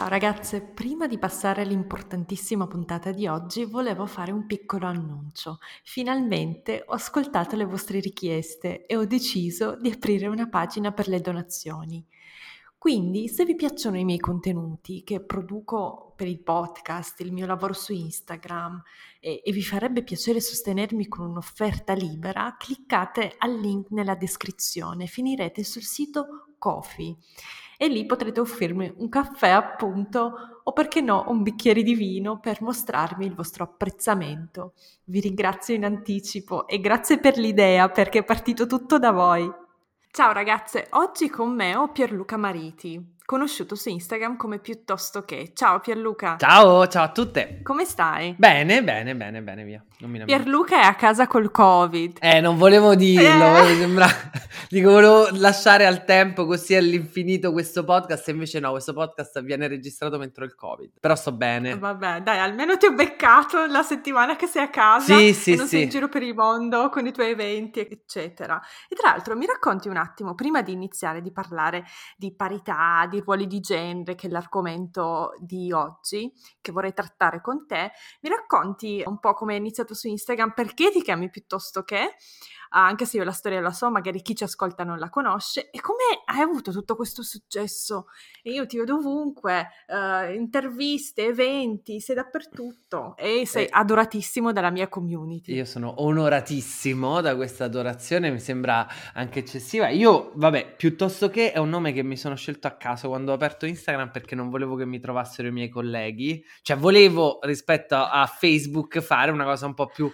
Ciao ragazze, prima di passare all'importantissima puntata di oggi volevo fare un piccolo annuncio. Finalmente ho ascoltato le vostre richieste e ho deciso di aprire una pagina per le donazioni. Quindi, se vi piacciono i miei contenuti che produco per il podcast, il mio lavoro su Instagram e, e vi farebbe piacere sostenermi con un'offerta libera, cliccate al link nella descrizione, finirete sul sito Kofi e lì potrete offrirmi un caffè appunto o perché no un bicchiere di vino per mostrarmi il vostro apprezzamento. Vi ringrazio in anticipo e grazie per l'idea perché è partito tutto da voi. Ciao ragazze, oggi con me ho Pierluca Mariti, conosciuto su Instagram come piuttosto che. Ciao Pierluca. Ciao, ciao a tutte. Come stai? Bene, bene, bene, bene, via. Mi Pierluca è a casa col Covid. Eh, non volevo dirlo, eh. sembra... Dico, volevo lasciare al tempo così all'infinito questo podcast, e invece no, questo podcast viene registrato mentre il Covid. Però sto bene. Vabbè, dai, almeno ti ho beccato la settimana che sei a casa. Sì, sì, non sì. sei in giro per il mondo con i tuoi eventi, eccetera. E tra l'altro, mi racconti un attimo, prima di iniziare di parlare di parità, di ruoli di genere, che è l'argomento di oggi, che vorrei trattare con te, mi racconti un po' come è iniziato su Instagram, perché ti chiami piuttosto che, anche se io la storia la so, magari chi ci ascolta non la conosce, e come hai avuto tutto questo successo? E io ti vedo ovunque, uh, interviste, eventi, sei dappertutto e sei eh, adoratissimo dalla mia community. Io sono onoratissimo da questa adorazione, mi sembra anche eccessiva. Io, vabbè, piuttosto che è un nome che mi sono scelto a caso quando ho aperto Instagram perché non volevo che mi trovassero i miei colleghi, cioè volevo rispetto a Facebook fare una cosa un po' più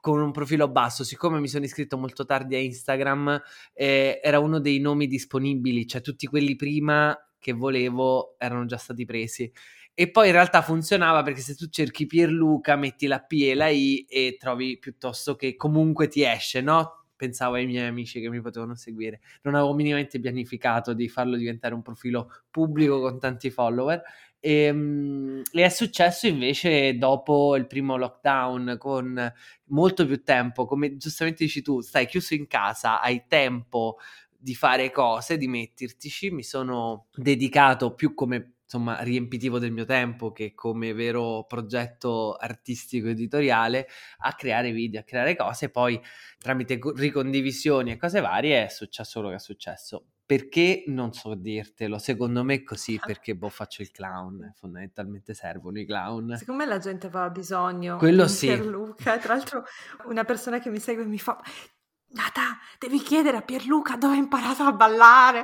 con un profilo basso, siccome mi sono iscritto molto tardi a Instagram, eh, era uno dei nomi disponibili, cioè tutti quelli prima che volevo erano già stati presi. E poi in realtà funzionava perché se tu cerchi Pierluca, metti la P e la I e trovi piuttosto che comunque ti esce, no? Pensavo ai miei amici che mi potevano seguire. Non avevo minimamente pianificato di farlo diventare un profilo pubblico con tanti follower e, ehm, e, è successo invece dopo il primo lockdown con molto più tempo, come giustamente dici tu, stai chiuso in casa, hai tempo di fare cose, di mettertici, mi sono dedicato più come insomma riempitivo del mio tempo che come vero progetto artistico editoriale a creare video, a creare cose, poi tramite ricondivisioni e cose varie è successo quello che è successo. Perché non so dirtelo, secondo me è così perché boh faccio il clown, fondamentalmente servono i clown. Secondo me la gente aveva bisogno Quello sì. Pierluca, tra l'altro una persona che mi segue mi fa Nata, devi chiedere a Pierluca dove ha imparato a ballare.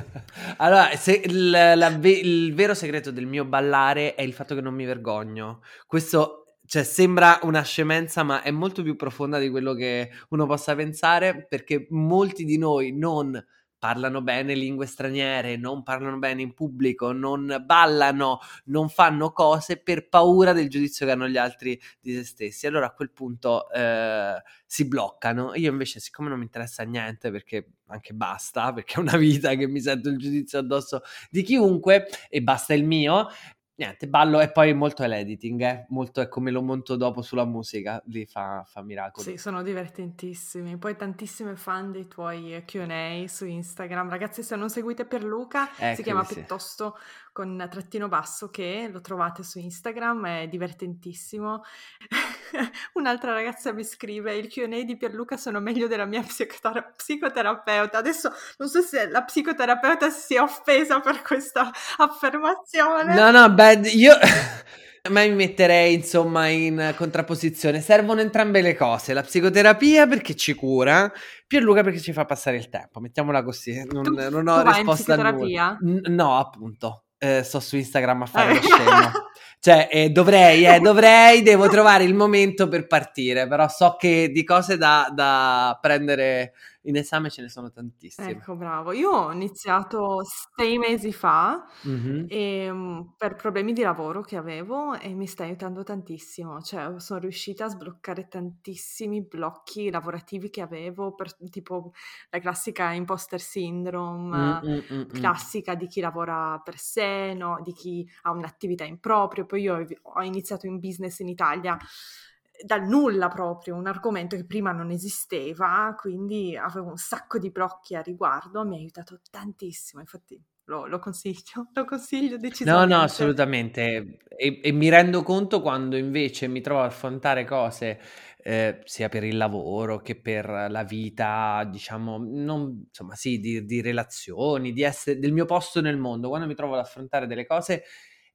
allora, se, il, la, il vero segreto del mio ballare è il fatto che non mi vergogno. Questo cioè, sembra una scemenza, ma è molto più profonda di quello che uno possa pensare, perché molti di noi non parlano bene lingue straniere, non parlano bene in pubblico, non ballano, non fanno cose per paura del giudizio che hanno gli altri di se stessi. Allora a quel punto eh, si bloccano. Io invece, siccome non mi interessa niente, perché anche basta, perché è una vita che mi sento il giudizio addosso di chiunque e basta il mio, Niente, ballo e poi molto è l'editing, eh? molto è come lo monto dopo sulla musica, lì fa, fa miracoli. Sì, sono divertentissimi. Poi tantissime fan dei tuoi QA su Instagram. Ragazzi, se non seguite Pierluca, ecco, si chiama sì. piuttosto con trattino basso che lo trovate su Instagram, è divertentissimo. Un'altra ragazza mi scrive: Il QA di Pierluca sono meglio della mia psicotera- psicoterapeuta. Adesso non so se la psicoterapeuta si sia offesa per questa affermazione. No, no, beh, io. Ma mi metterei insomma in contrapposizione. Servono entrambe le cose. La psicoterapia perché ci cura, Pierluca perché ci fa passare il tempo. Mettiamola così. Non, tu, non ho tu risposta a nulla. No, appunto eh, sto su Instagram a fare lo scemo. Cioè, eh, dovrei, eh, dovrei, devo trovare il momento per partire, però so che di cose da, da prendere in esame ce ne sono tantissime. Ecco, bravo. Io ho iniziato sei mesi fa Mh-mh. ehm, per problemi di lavoro che avevo e mi sta aiutando tantissimo. Cioè, sono riuscita a sbloccare tantissimi blocchi lavorativi che avevo, per, tipo la classica imposter syndrome, mh. classica di chi lavora per sé, no? di chi ha un'attività in proprio. Poi io ho iniziato un business in Italia dal nulla proprio, un argomento che prima non esisteva, quindi avevo un sacco di blocchi a riguardo, mi ha aiutato tantissimo, infatti lo, lo consiglio, lo consiglio decisamente. No, no, assolutamente. E, e mi rendo conto quando invece mi trovo a affrontare cose eh, sia per il lavoro che per la vita, diciamo, non, insomma, sì, di, di relazioni, di essere, del mio posto nel mondo, quando mi trovo ad affrontare delle cose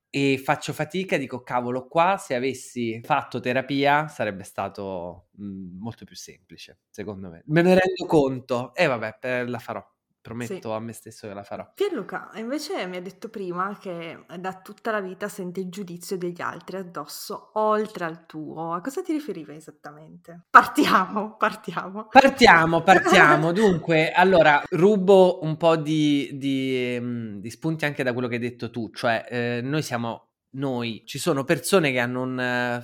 e faccio fatica, dico cavolo, qua se avessi fatto terapia sarebbe stato mh, mhmm, molto più semplice, secondo me. Me ne rendo conto e vabbè, la farò. Prometto sì. a me stesso che la farò. Pierluca invece mi ha detto prima che da tutta la vita sente il giudizio degli altri addosso, oltre al tuo. A cosa ti riferiva esattamente? Partiamo, partiamo. Partiamo, partiamo. Dunque, allora, rubo un po' di, di, ehm, di, spunti anche da quello che hai detto tu, cioè eh, noi siamo noi, ci sono persone che hanno un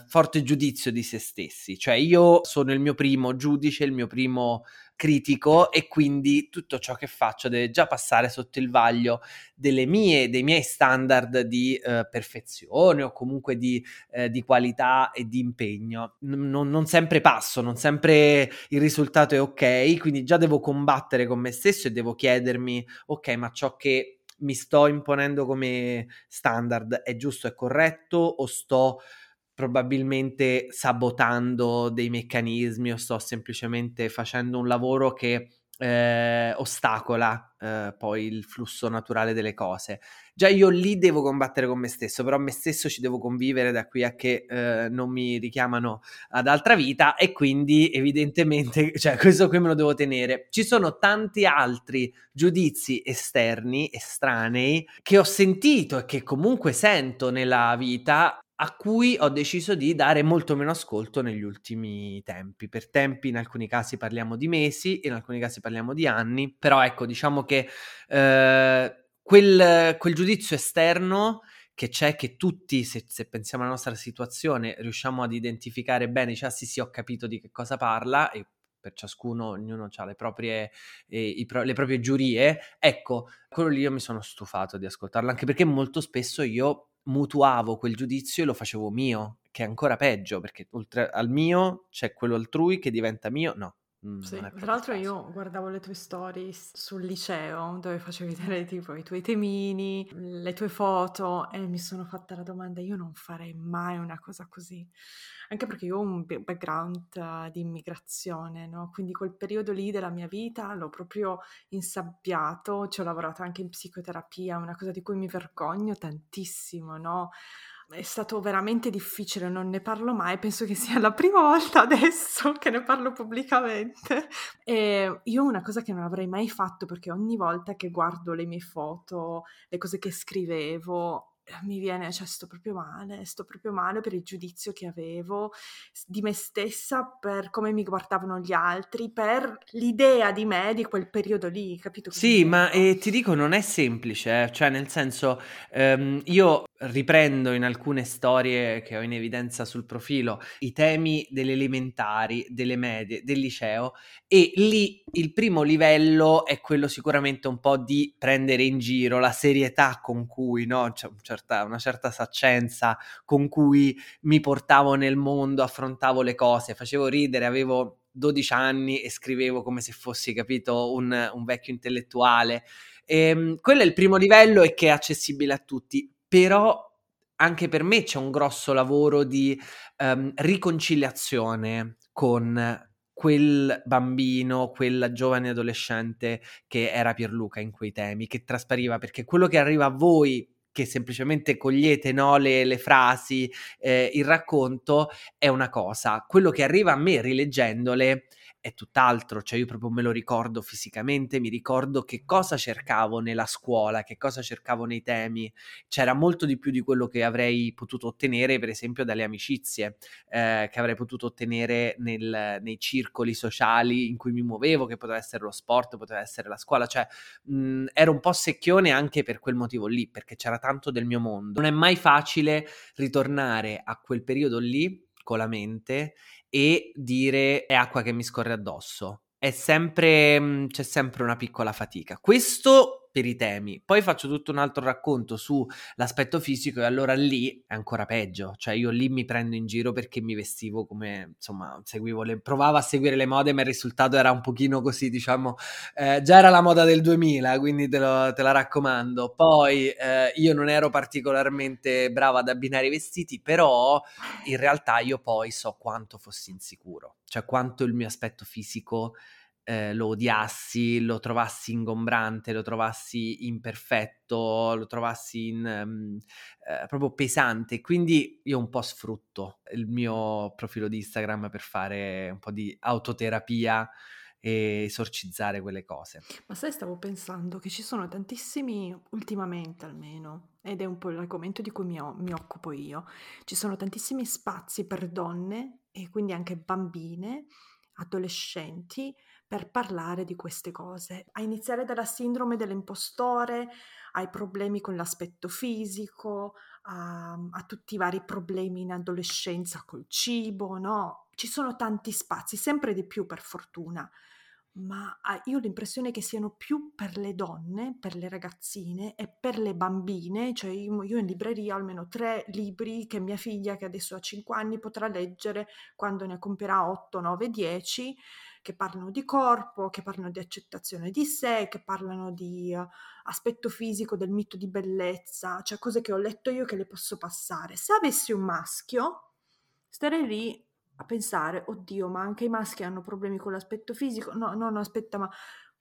uh, forte giudizio di se stessi, cioè io sono il mio primo giudice, il mio primo critico e quindi tutto ciò che faccio deve già passare sotto il vaglio delle mie, dei miei standard di uh, perfezione o comunque di, uh, di, qualità e di impegno. N- non sempre passo, non sempre il risultato è ok, quindi già devo combattere con me stesso e devo chiedermi, ok, ma ciò che mi sto imponendo come standard è giusto, è corretto o sto probabilmente sabotando dei meccanismi o sto semplicemente facendo un lavoro che eh, ostacola eh, poi il flusso naturale delle cose. Già io lì devo combattere con me stesso, però me stesso ci devo convivere da qui a che eh, non mi richiamano ad altra vita e quindi evidentemente, cioè questo qui me lo devo tenere. Ci sono tanti altri giudizi esterni, estranei, che ho sentito e che comunque sento nella vita a cui ho deciso di dare molto meno ascolto negli ultimi tempi. Per tempi in alcuni casi parliamo di mesi, in alcuni casi parliamo di anni, però ecco, diciamo che eh, quel, quel, giudizio esterno che c'è, che tutti, se, se, pensiamo alla nostra situazione, riusciamo ad identificare bene, cioè sì sì ho capito di che cosa parla e per ciascuno, ognuno ha le proprie, eh, pro- le proprie giurie, ecco, quello lì io mi sono stufato di ascoltarlo, anche perché molto spesso io mutuavo quel giudizio e lo facevo mio, che è ancora peggio, perché oltre al mio c'è quello altrui che diventa mio, no. Mm, sì, tra l'altro io guardavo le tue stories sul liceo dove facevi vedere tipo i tuoi temini, le tue foto e mi sono fatta la domanda, io non farei mai una cosa così, anche perché io ho un background uh, di immigrazione, no? quindi quel periodo lì della mia vita l'ho proprio insabbiato, ci ho lavorato anche in psicoterapia, una cosa di cui mi vergogno tantissimo, no? È stato veramente difficile, non ne parlo mai, penso che sia la prima volta adesso che ne parlo pubblicamente. E io una cosa che non avrei mai fatto perché ogni volta che guardo le mie foto, le cose che scrivevo, mi viene, cioè sto proprio male, sto proprio male per il giudizio che avevo di me stessa, per come mi guardavano gli altri, per l'idea di me di quel periodo lì, capito? Sì, ma eh, ti dico, non è semplice, eh? cioè nel senso, ehm, io riprendo in alcune storie che ho in evidenza sul profilo i temi delle elementari, delle medie, del liceo e lì il primo livello è quello sicuramente un po' di prendere in giro la serietà con cui, no? C'è un certa, una certa saccenza con cui mi portavo nel mondo, affrontavo le cose, facevo ridere, avevo 12 anni e scrivevo come se fossi, capito, un, un vecchio intellettuale. E, ehm, quello è il primo livello e che è accessibile a tutti però anche per me c'è un grosso lavoro di um, riconciliazione con quel bambino, quel giovane adolescente che era Pierluca in quei temi, che traspariva, perché quello che arriva a voi che semplicemente cogliete no, le, le, frasi, eh, il racconto è una cosa, quello che arriva a me rileggendole è tutt'altro, cioè io proprio me lo ricordo fisicamente, mi ricordo che cosa cercavo nella scuola, che cosa cercavo nei temi, c'era molto di più di quello che avrei potuto ottenere per esempio dalle amicizie, eh, che avrei potuto ottenere nel, nei circoli sociali in cui mi muovevo, che poteva essere lo sport, poteva essere la scuola, cioè mh, ero un po' secchione anche per quel motivo lì, perché c'era tanto del mio mondo. Non è mai facile ritornare a quel periodo lì con la mente e dire è acqua che mi scorre addosso. È sempre, mhmm, c'è sempre una piccola fatica. Questo per i temi. Poi faccio tutto un altro racconto sull'aspetto fisico e allora lì è ancora peggio, cioè io lì mi prendo in giro perché mi vestivo come, insomma, seguivo le, provavo a seguire le mode ma il risultato era un pochino così, diciamo, eh, già era la moda del 2000, quindi te, lo, te la raccomando. Poi eh, io non ero particolarmente brava ad abbinare i vestiti, però in realtà io poi so quanto fossi insicuro, cioè quanto il mio aspetto fisico eh, lo odiassi, lo trovassi ingombrante, lo trovassi imperfetto, lo trovassi in, um, eh, proprio pesante. Quindi io un po' sfrutto il mio profilo di Instagram per fare un po' di autoterapia e esorcizzare quelle cose. Ma sai, stavo pensando che ci sono tantissimi, ultimamente almeno, ed è un po' l'argomento di cui mi, mi occupo io, ci sono tantissimi spazi per donne e quindi anche bambine, adolescenti, per parlare di queste cose, a iniziare dalla sindrome dell'impostore, ai problemi con l'aspetto fisico, a, a, tutti i vari problemi in adolescenza col cibo, no? Ci sono tanti spazi, sempre di più per fortuna, ma io ho l'impressione che siano più per le donne, per le ragazzine e per le bambine, cioè io, io in libreria ho almeno tre libri che mia figlia, che adesso ha 5 anni, potrà leggere quando ne compierà 8, 9, 10 che parlano di corpo, che parlano di accettazione di sé, che parlano di uh, aspetto fisico, del mito di bellezza, cioè cose che ho letto io che le posso passare. Se avessi un maschio, starei lì a pensare, oddio, ma anche i maschi hanno problemi con l'aspetto fisico? No, no, no, aspetta, ma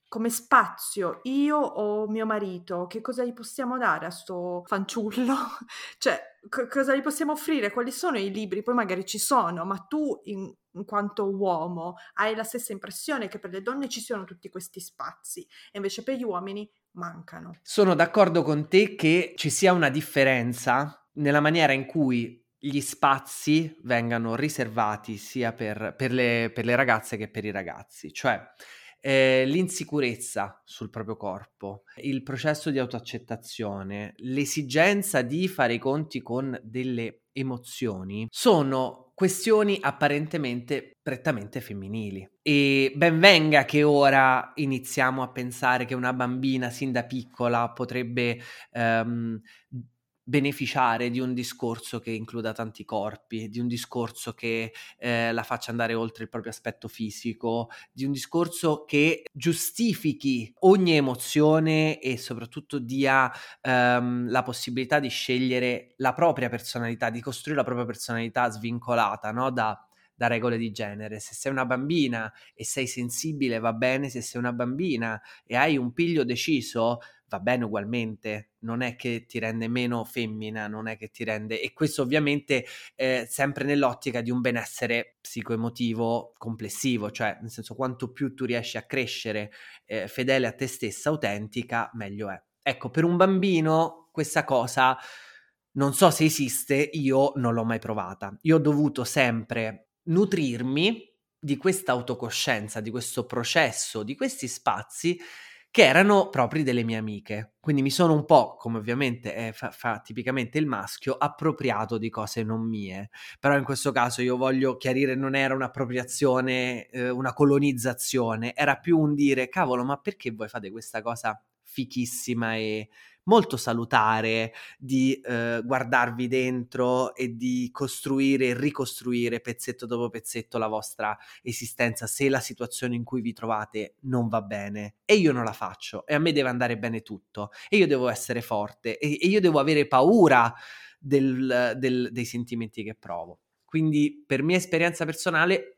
come spazio, io o mio marito, che cosa gli possiamo dare a sto fanciullo? cioè, c- cosa gli possiamo offrire? Quali sono i libri? Poi magari ci sono, ma tu in, in, quanto uomo hai la stessa impressione che per le donne ci siano tutti questi spazi e invece per gli uomini mancano. Sono d'accordo con te che ci sia una differenza nella maniera in cui gli spazi vengano riservati sia per, per, le, per le ragazze che per i ragazzi. Cioè, eh, l'insicurezza sul proprio corpo, il processo di autoaccettazione, l'esigenza di fare i conti con delle emozioni sono questioni apparentemente prettamente femminili. E ben venga che ora iniziamo a pensare che una bambina sin da piccola potrebbe um, beneficiare di un discorso che includa tanti corpi, di un discorso che eh, la faccia andare oltre il proprio aspetto fisico, di un discorso che giustifichi ogni emozione e soprattutto dia ehm, la possibilità di scegliere la propria personalità, di costruire la propria personalità svincolata no? da da regole di genere. Se sei una bambina e sei sensibile va bene, se sei una bambina e hai un piglio deciso va bene ugualmente, non è che ti rende meno femmina, non è che ti rende... E questo ovviamente eh, sempre nell'ottica di un benessere psicoemotivo complessivo, cioè nel senso quanto più tu riesci a crescere eh, fedele a te stessa, autentica, meglio è. Ecco, per un bambino questa cosa non so se esiste, io non l'ho mai provata. Io ho dovuto sempre nutrirmi di questa autocoscienza, di questo processo, di questi spazi che erano propri delle mie amiche. Quindi mi sono un po', come ovviamente è, fa, fa, tipicamente il maschio, appropriato di cose non mie. Però in questo caso io voglio chiarire, non era un'appropriazione, eh, una colonizzazione, era più un dire, cavolo, ma perché voi fate questa cosa fichissima e molto salutare di eh, guardarvi dentro e di costruire e ricostruire pezzetto dopo pezzetto la vostra esistenza se la situazione in cui vi trovate non va bene. E io non la faccio e a me deve andare bene tutto e io devo essere forte e, e io devo avere paura del, del, dei sentimenti che provo. Quindi per mia esperienza personale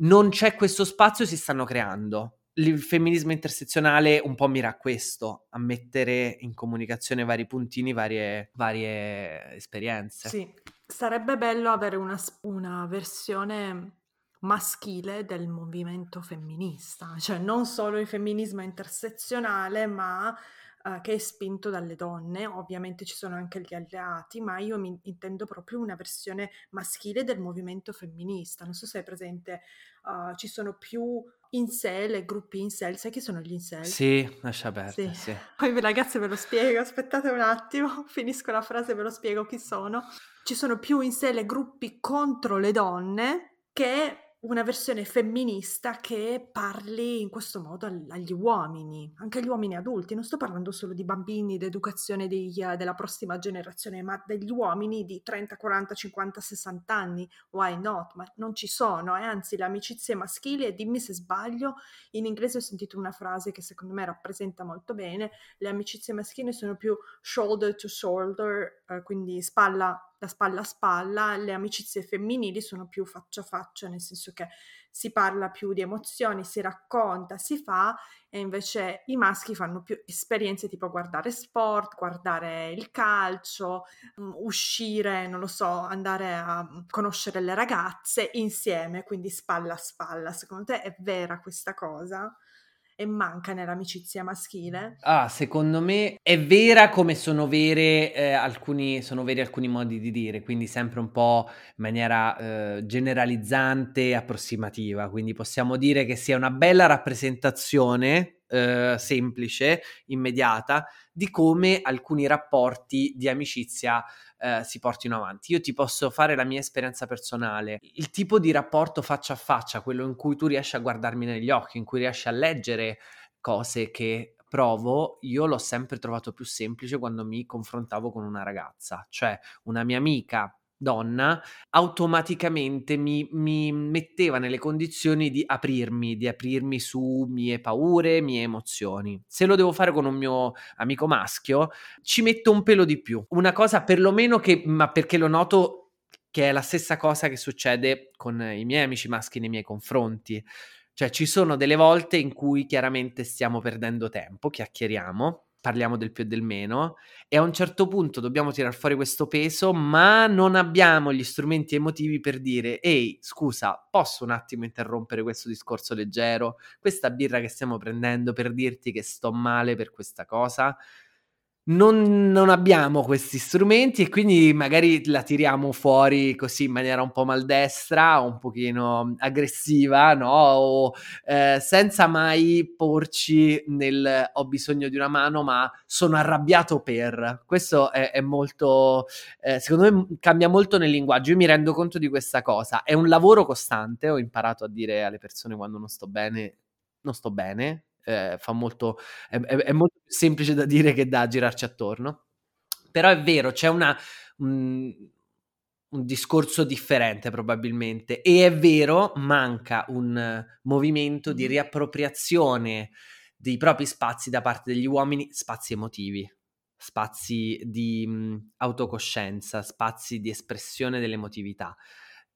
non c'è questo spazio, si stanno creando il femminismo intersezionale un po' mira a questo, a mettere in comunicazione vari puntini, varie, varie esperienze. Sì, sarebbe bello avere una, una versione maschile del movimento femminista, cioè non solo il femminismo intersezionale, ma uh, che è spinto dalle donne. Ovviamente ci sono anche gli alleati, ma io mi intendo proprio una versione maschile del movimento femminista. Non so se è presente, uh, ci sono più incel e gruppi incel. Sai chi sono gli incel? Sì, lascia aperto. Sì. sì. Poi ragazze ve lo spiego, aspettate un attimo, finisco la frase e ve lo spiego chi sono. Ci sono più incel e gruppi contro le donne che una versione femminista che parli in questo modo agli uomini, anche agli uomini adulti. Non sto parlando solo di bambini, di educazione degli, della prossima generazione, ma degli uomini di 30, 40, 50, 60 anni. Why not? Ma non ci sono, e eh? anzi le amicizie maschili, e dimmi se sbaglio, in inglese ho sentito una frase che secondo me rappresenta molto bene, le amicizie maschili sono più shoulder to shoulder, eh, quindi spalla da spalla a spalla, le amicizie femminili sono più faccia a faccia, nel senso che si parla più di emozioni, si racconta, si fa, e invece i maschi fanno più esperienze tipo guardare sport, guardare il calcio, mm, uscire, non lo so, andare a mm, conoscere le ragazze insieme, quindi spalla a spalla. Secondo te è vera questa cosa? E manca nell'amicizia maschile? Ah, secondo me è vera come sono, vere, eh, alcuni, sono veri alcuni modi di dire, quindi sempre un po' in maniera eh, generalizzante e approssimativa, quindi possiamo dire che sia una bella rappresentazione eh, semplice, immediata, di come alcuni rapporti di amicizia eh, si portino avanti. Io ti posso fare la mia esperienza personale. Il tipo di rapporto faccia a faccia, quello in cui tu riesci a guardarmi negli occhi, in cui riesci a leggere cose che provo, io l'ho sempre trovato più semplice quando mi confrontavo con una ragazza, cioè una mia amica donna, automaticamente mi, mi, metteva nelle condizioni di aprirmi, di aprirmi su mie paure, mie emozioni. Se lo devo fare con un mio amico maschio, ci metto un pelo di più. Una cosa perlomeno che, ma perché lo noto che è la stessa cosa che succede con i miei amici maschi nei miei confronti. Cioè ci sono delle volte in cui chiaramente stiamo perdendo tempo, chiacchieriamo, parliamo del più e del meno e a un certo punto dobbiamo tirar fuori questo peso, ma non abbiamo gli strumenti emotivi per dire ehi, scusa, posso un attimo interrompere questo discorso leggero, questa birra che stiamo prendendo per dirti che sto male per questa cosa? Non, non, abbiamo questi strumenti e quindi magari la tiriamo fuori così in maniera un po' maldestra, un pochino aggressiva, no? O, eh, senza mai porci nel ho bisogno di una mano, ma sono arrabbiato per. Questo è, è molto, eh, secondo me cambia molto nel linguaggio. Io mi rendo conto di questa cosa. È un lavoro costante, ho imparato a dire alle persone quando non sto bene, non sto bene, eh, fa molto, è, è, è, molto più semplice da dire che da girarci attorno. Però è vero, c'è una, un, un discorso differente probabilmente e è vero, manca un movimento di riappropriazione dei propri spazi da parte degli uomini, spazi emotivi, spazi di mh, autocoscienza, spazi di espressione dell'emotività.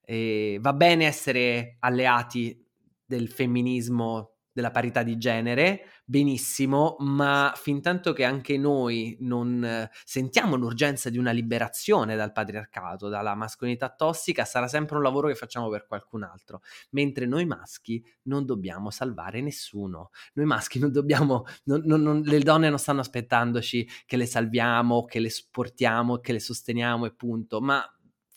E va bene essere alleati del femminismo della parità di genere, benissimo, ma fin tanto che anche noi non sentiamo l'urgenza di una liberazione dal patriarcato, dalla mascolinità tossica, sarà sempre un lavoro che facciamo per qualcun altro, mentre noi maschi non dobbiamo salvare nessuno, noi maschi non dobbiamo, non, non, non, le donne non stanno aspettandoci che le salviamo, che le supportiamo, che le sosteniamo e punto, ma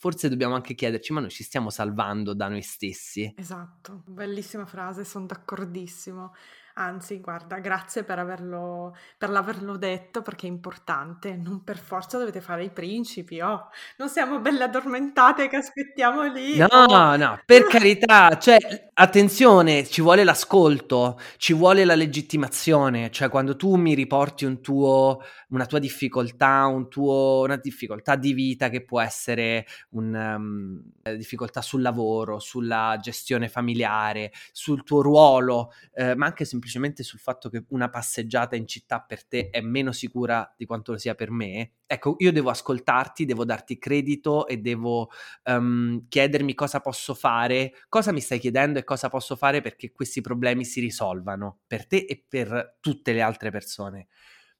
forse dobbiamo anche chiederci, ma noi ci stiamo salvando da noi stessi? Esatto, bellissima frase, sono d'accordissimo. Anzi, guarda, grazie per, averlo, per l'averlo detto perché è importante. Non per forza dovete fare i principi, oh, non siamo belle addormentate che aspettiamo lì. No, oh. no, per carità, cioè, attenzione, ci vuole l'ascolto, ci vuole la legittimazione, cioè quando tu mi riporti un tuo, una tua difficoltà, un tuo, una difficoltà di vita che può essere una um, difficoltà sul lavoro, sulla gestione familiare, sul tuo ruolo, eh, ma anche semplicemente semplicemente sul fatto che una passeggiata in città per te è meno sicura di quanto lo sia per me, ecco, io devo ascoltarti, devo darti credito e devo um, chiedermi cosa posso fare, cosa mi stai chiedendo e cosa posso fare perché questi problemi si risolvano per te e per tutte le altre persone.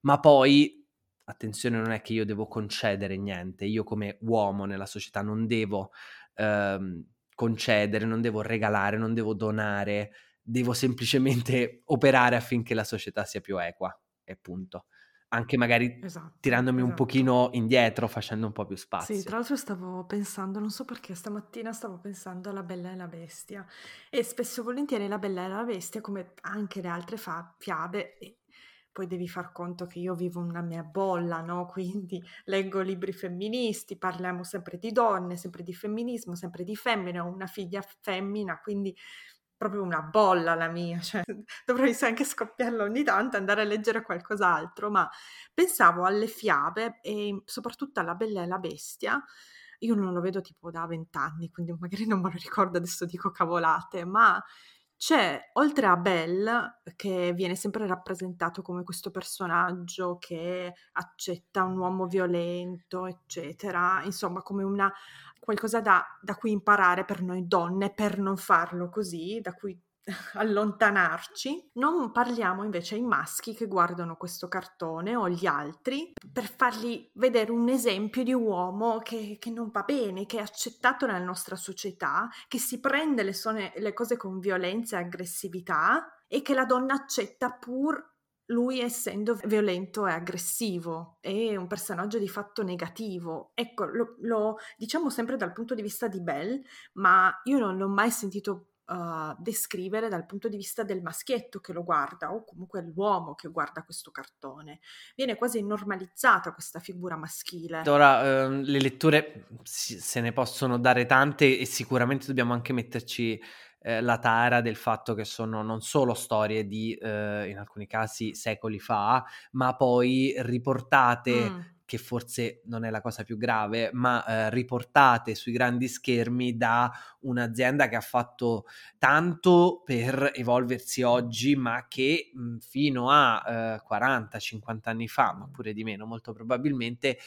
Ma poi attenzione, non è che io devo concedere niente, io come uomo nella società non devo ehm, concedere, non devo regalare, non devo donare, devo semplicemente operare affinché la società sia più equa e punto. Anche magari Esatto, tirandomi un esatto. pochino indietro, facendo un po' più Sì, spazio. tra l'altro stavo pensando, non so perché stamattina stavo pensando alla Bella e la Bestia e spesso e volentieri la Bella e la Bestia, come anche le altre fa- fiabe, e poi devi far conto che io vivo una mia bolla, no? Quindi leggo libri femministi, parliamo sempre di donne, sempre di femminismo, sempre di femmine, ho una figlia femmina, quindi proprio una bolla la mia, cioè dovrei anche scoppiarla ogni tanto, andare a leggere qualcos'altro, ma pensavo alle fiabe e soprattutto alla Bella e la Bestia. Io non lo vedo tipo da vent'anni, quindi magari non me lo ricordo, adesso dico cavolate, ma c'è, oltre a Belle, che viene sempre rappresentato come questo personaggio che accetta un uomo violento, eccetera, insomma, come una qualcosa da, da cui imparare per noi donne, per non farlo così, da cui allontanarci. Non parliamo invece ai maschi che guardano questo cartone o gli altri per fargli vedere un esempio di uomo che, che non va bene, che è accettato nella nostra società, che si prende le, sone, le cose con violenza e aggressività e che la donna accetta pur lui essendo violento e aggressivo, è un personaggio di fatto negativo. Ecco, lo, lo, diciamo sempre dal punto di vista di Belle, ma io non l'ho mai sentito uh, descrivere dal punto di vista del maschietto che lo guarda o comunque l'uomo che guarda questo cartone. Viene quasi normalizzata questa figura maschile. Ora, ehm, le letture si, se ne possono dare tante e sicuramente dobbiamo anche metterci eh, la tara del fatto che sono non solo storie di, eh, in alcuni casi, secoli fa, ma poi riportate mm che forse non è la cosa più grave, ma eh, riportate sui grandi schermi da un'azienda che ha fatto tanto per evolversi oggi, ma che mh, fino a eh, 40-50 anni fa, ma pure di meno molto probabilmente,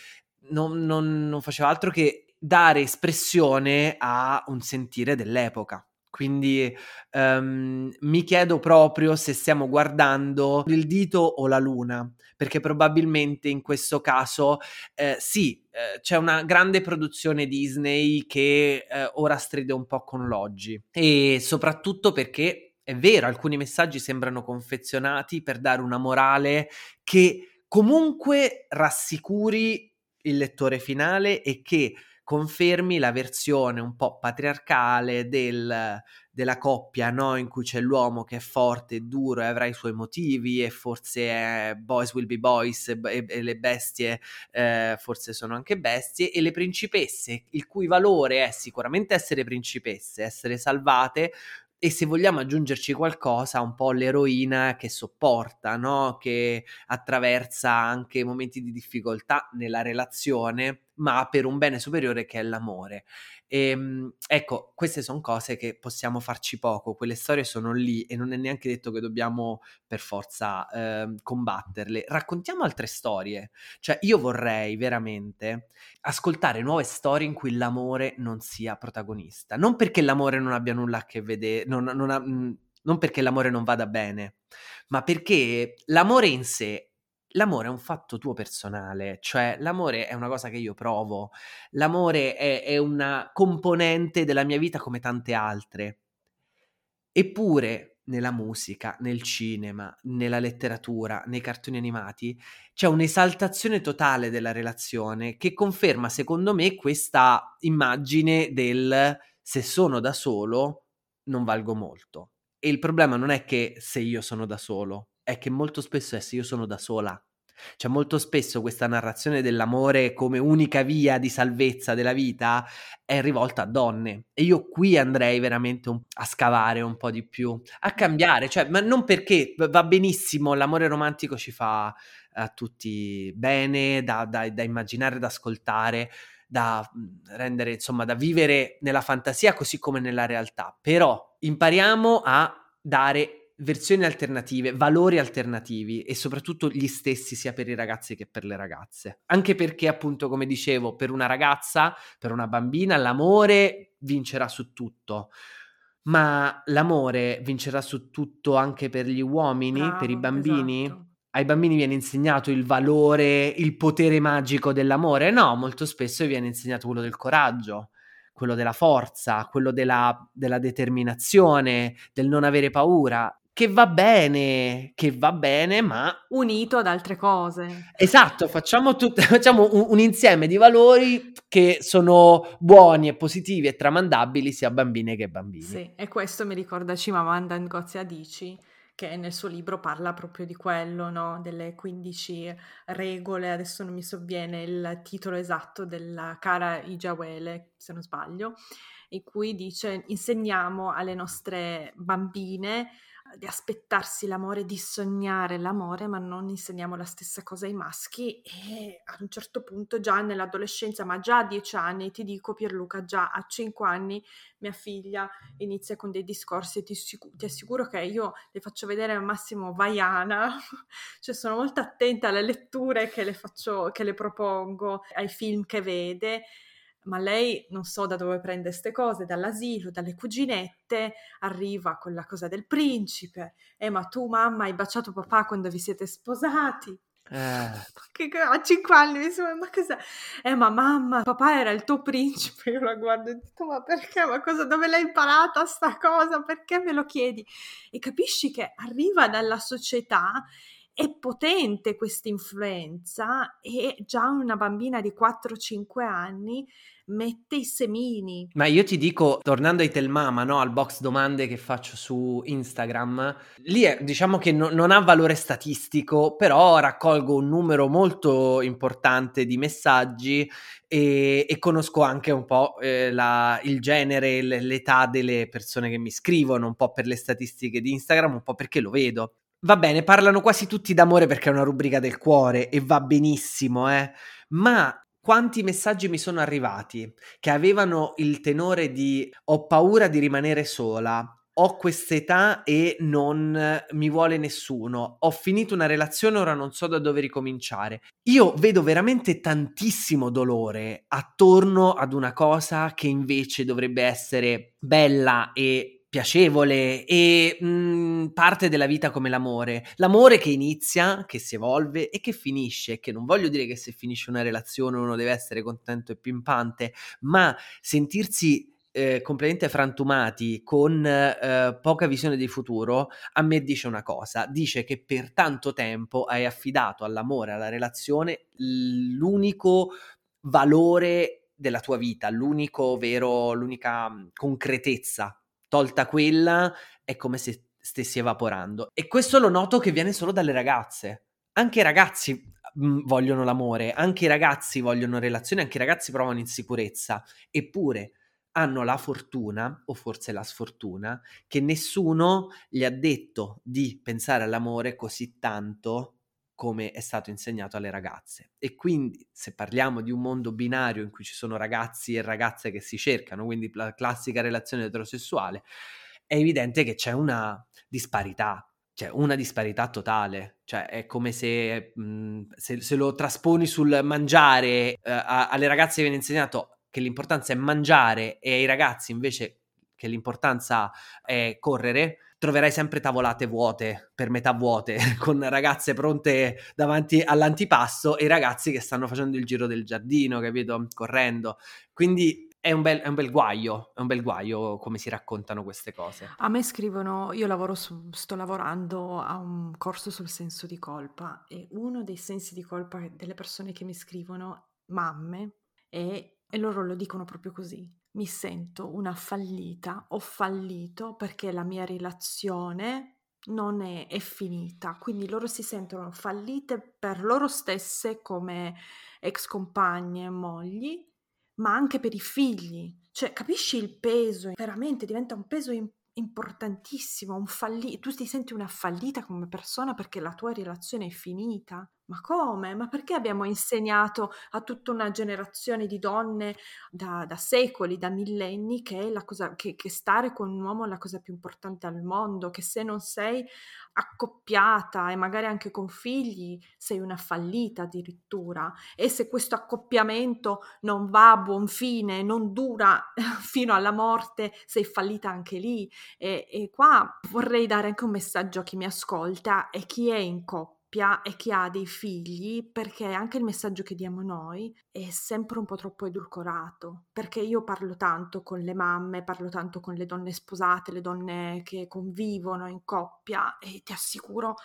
non, non, non faceva altro che dare espressione a un sentire dell'epoca. Quindi um, mi chiedo proprio se stiamo guardando il dito o la luna, perché probabilmente in questo caso eh, sì, eh, c'è una grande produzione Disney che eh, ora stride un po' con l'oggi. E soprattutto perché è vero, alcuni messaggi sembrano confezionati per dare una morale che comunque rassicuri il lettore finale e che confermi la versione un po' patriarcale del, della coppia, no? In cui c'è l'uomo che è forte e duro e avrà i suoi motivi e forse è boys will be boys e, e le bestie eh, forse sono anche bestie e le principesse, il cui valore è sicuramente essere principesse, essere salvate, e se vogliamo aggiungerci qualcosa, un po' l'eroina che sopporta, no? che attraversa anche momenti di difficoltà nella relazione, ma per un bene superiore che è l'amore. E, ehm, ecco, queste sono cose che possiamo farci poco, quelle storie sono lì e non è neanche detto che dobbiamo per forza eh, combatterle. Raccontiamo altre storie, cioè io vorrei veramente ascoltare nuove storie in cui l'amore non sia protagonista, non perché l'amore non abbia nulla a che vedere, non, non, ha, non perché l'amore non vada bene, ma perché l'amore in sé l'amore è un fatto tuo personale, cioè l'amore è una cosa che io provo, l'amore è, è una componente della mia vita come tante altre. Eppure nella musica, nel cinema, nella letteratura, nei cartoni animati, c'è un'esaltazione totale della relazione che conferma, secondo me, questa immagine del se sono da solo non valgo molto. E il problema non è che se io sono da solo, è che molto spesso è se io sono da sola. C'è molto spesso questa narrazione dell'amore come unica via di salvezza della vita è rivolta a donne e io qui andrei veramente un, a scavare un po' di più, a cambiare, cioè, ma non perché va benissimo, l'amore romantico ci fa a tutti bene, da, da, da immaginare, da ascoltare, da rendere, insomma, da vivere nella fantasia così come nella realtà, però impariamo a dare versioni alternative, valori alternativi e soprattutto gli stessi sia per i ragazzi che per le ragazze. Anche perché, appunto, come dicevo, per una ragazza, per una bambina, l'amore vincerà su tutto. Ma l'amore vincerà su tutto anche per gli uomini, Bravo, per i bambini? Esatto. Ai bambini viene insegnato il valore, il potere magico dell'amore? No, molto spesso viene insegnato quello del coraggio quello della forza, quello della, della determinazione, del non avere paura, che va bene, che va bene, ma unito ad altre cose. Esatto, facciamo, tut- facciamo un, un, insieme di valori che sono buoni e positivi e tramandabili sia a bambine che bambini. Sì, e questo mi ricorda Cimamanda Ngozi Adichie che nel suo libro parla proprio di quello, no? delle 15 regole, adesso non mi sovviene il titolo esatto della cara Ijawele, se non sbaglio, in cui dice insegniamo alle nostre bambine di aspettarsi l'amore, di sognare l'amore, ma non insegniamo la stessa cosa ai maschi e ad un certo punto già nell'adolescenza, ma già a dieci anni, ti dico Pierluca, già a cinque anni mia figlia inizia con dei discorsi e ti, ti assicuro che io le faccio vedere al massimo Vaiana, cioè sono molto attenta alle letture che le faccio, che le propongo, ai film che vede ma lei non so da dove prende queste cose, dall'asilo, dalle cuginette, arriva con la cosa del principe, eh ma tu mamma hai baciato papà quando vi siete sposati, eh. Che a 5 anni mi sembra, ma cos'è? Eh, ma mamma, papà era il tuo principe. Io la guardo e dico, ma perché? Ma cosa, dove l'hai imparata sta cosa? Perché me lo chiedi? E capisci che arriva dalla società è potente questa influenza e già una bambina di 4-5 anni mette i semini. Ma io ti dico, tornando ai Telmama, no, al box domande che faccio su Instagram, lì è, diciamo che no, non ha valore statistico, però raccolgo un numero molto importante di messaggi e, e conosco anche un po' eh, la, il genere, l'età delle persone che mi scrivono, un po' per le statistiche di Instagram, un po' perché lo vedo. Va bene, parlano quasi tutti d'amore perché è una rubrica del cuore e va benissimo, eh. Ma quanti messaggi mi sono arrivati che avevano il tenore di ho paura di rimanere sola, ho quest'età e non mi vuole nessuno, ho finito una relazione, ora non so da dove ricominciare. Io vedo veramente tantissimo dolore attorno ad una cosa che invece dovrebbe essere bella e piacevole e mh, mhmm, parte della vita come l'amore. L'amore che inizia, che si evolve e che finisce. Che non voglio dire che se finisce una relazione uno deve essere contento e pimpante, ma sentirsi eh, completamente frantumati con eh, poca visione di futuro, a me dice una cosa, dice che per tanto tempo hai affidato all'amore, alla relazione, l'unico valore della tua vita, l'unico vero, l'unica mhmm, concretezza tolta quella, è come se stessi evaporando. E questo lo noto che viene solo dalle ragazze. Anche i ragazzi mhmm, vogliono l'amore, anche i ragazzi vogliono relazioni, anche i ragazzi provano insicurezza. Eppure hanno la fortuna, o forse la sfortuna, che nessuno gli ha detto di pensare all'amore così tanto come è stato insegnato alle ragazze. E quindi se parliamo di un mondo binario in cui ci sono ragazzi e ragazze che si cercano, quindi la classica relazione eterosessuale, è evidente che c'è una disparità, cioè una disparità totale, cioè è come se, mh, mhmm, se, se lo trasponi sul mangiare, eh, a, alle ragazze viene insegnato che l'importanza è mangiare e ai ragazzi invece che l'importanza è correre, troverai sempre tavolate vuote, per metà vuote, con ragazze pronte davanti all'antipasto e ragazzi che stanno facendo il giro del giardino, capito? Correndo. Quindi è un, bel, è un, bel, guaio, è un bel guaio come si raccontano queste cose. A me scrivono, io lavoro su, sto lavorando a un corso sul senso di colpa e uno dei sensi di colpa delle persone che mi scrivono, mamme, è, e loro lo dicono proprio così, mi sento una fallita, ho fallito perché la mia relazione non è, è, finita, quindi loro si sentono fallite per loro stesse come ex compagne e mogli, ma anche per i figli. Cioè, capisci il peso? Veramente diventa un peso importantissimo, un falli- tu ti senti una fallita come persona perché la tua relazione è finita. Ma come? Ma perché abbiamo insegnato a tutta una generazione di donne da, da secoli, da millenni, che, cosa, che, che stare con un uomo è la cosa più importante al mondo, che se non sei accoppiata e magari anche con figli sei una fallita addirittura? E se questo accoppiamento non va a buon fine, non dura fino alla morte, sei fallita anche lì e, e qua vorrei dare anche un messaggio a chi mi ascolta e chi è in coppia coppia e chi ha dei figli, perché anche il messaggio che diamo noi è sempre un po' troppo edulcorato, perché io parlo tanto con le mamme, parlo tanto con le donne sposate, le donne che convivono in coppia e ti assicuro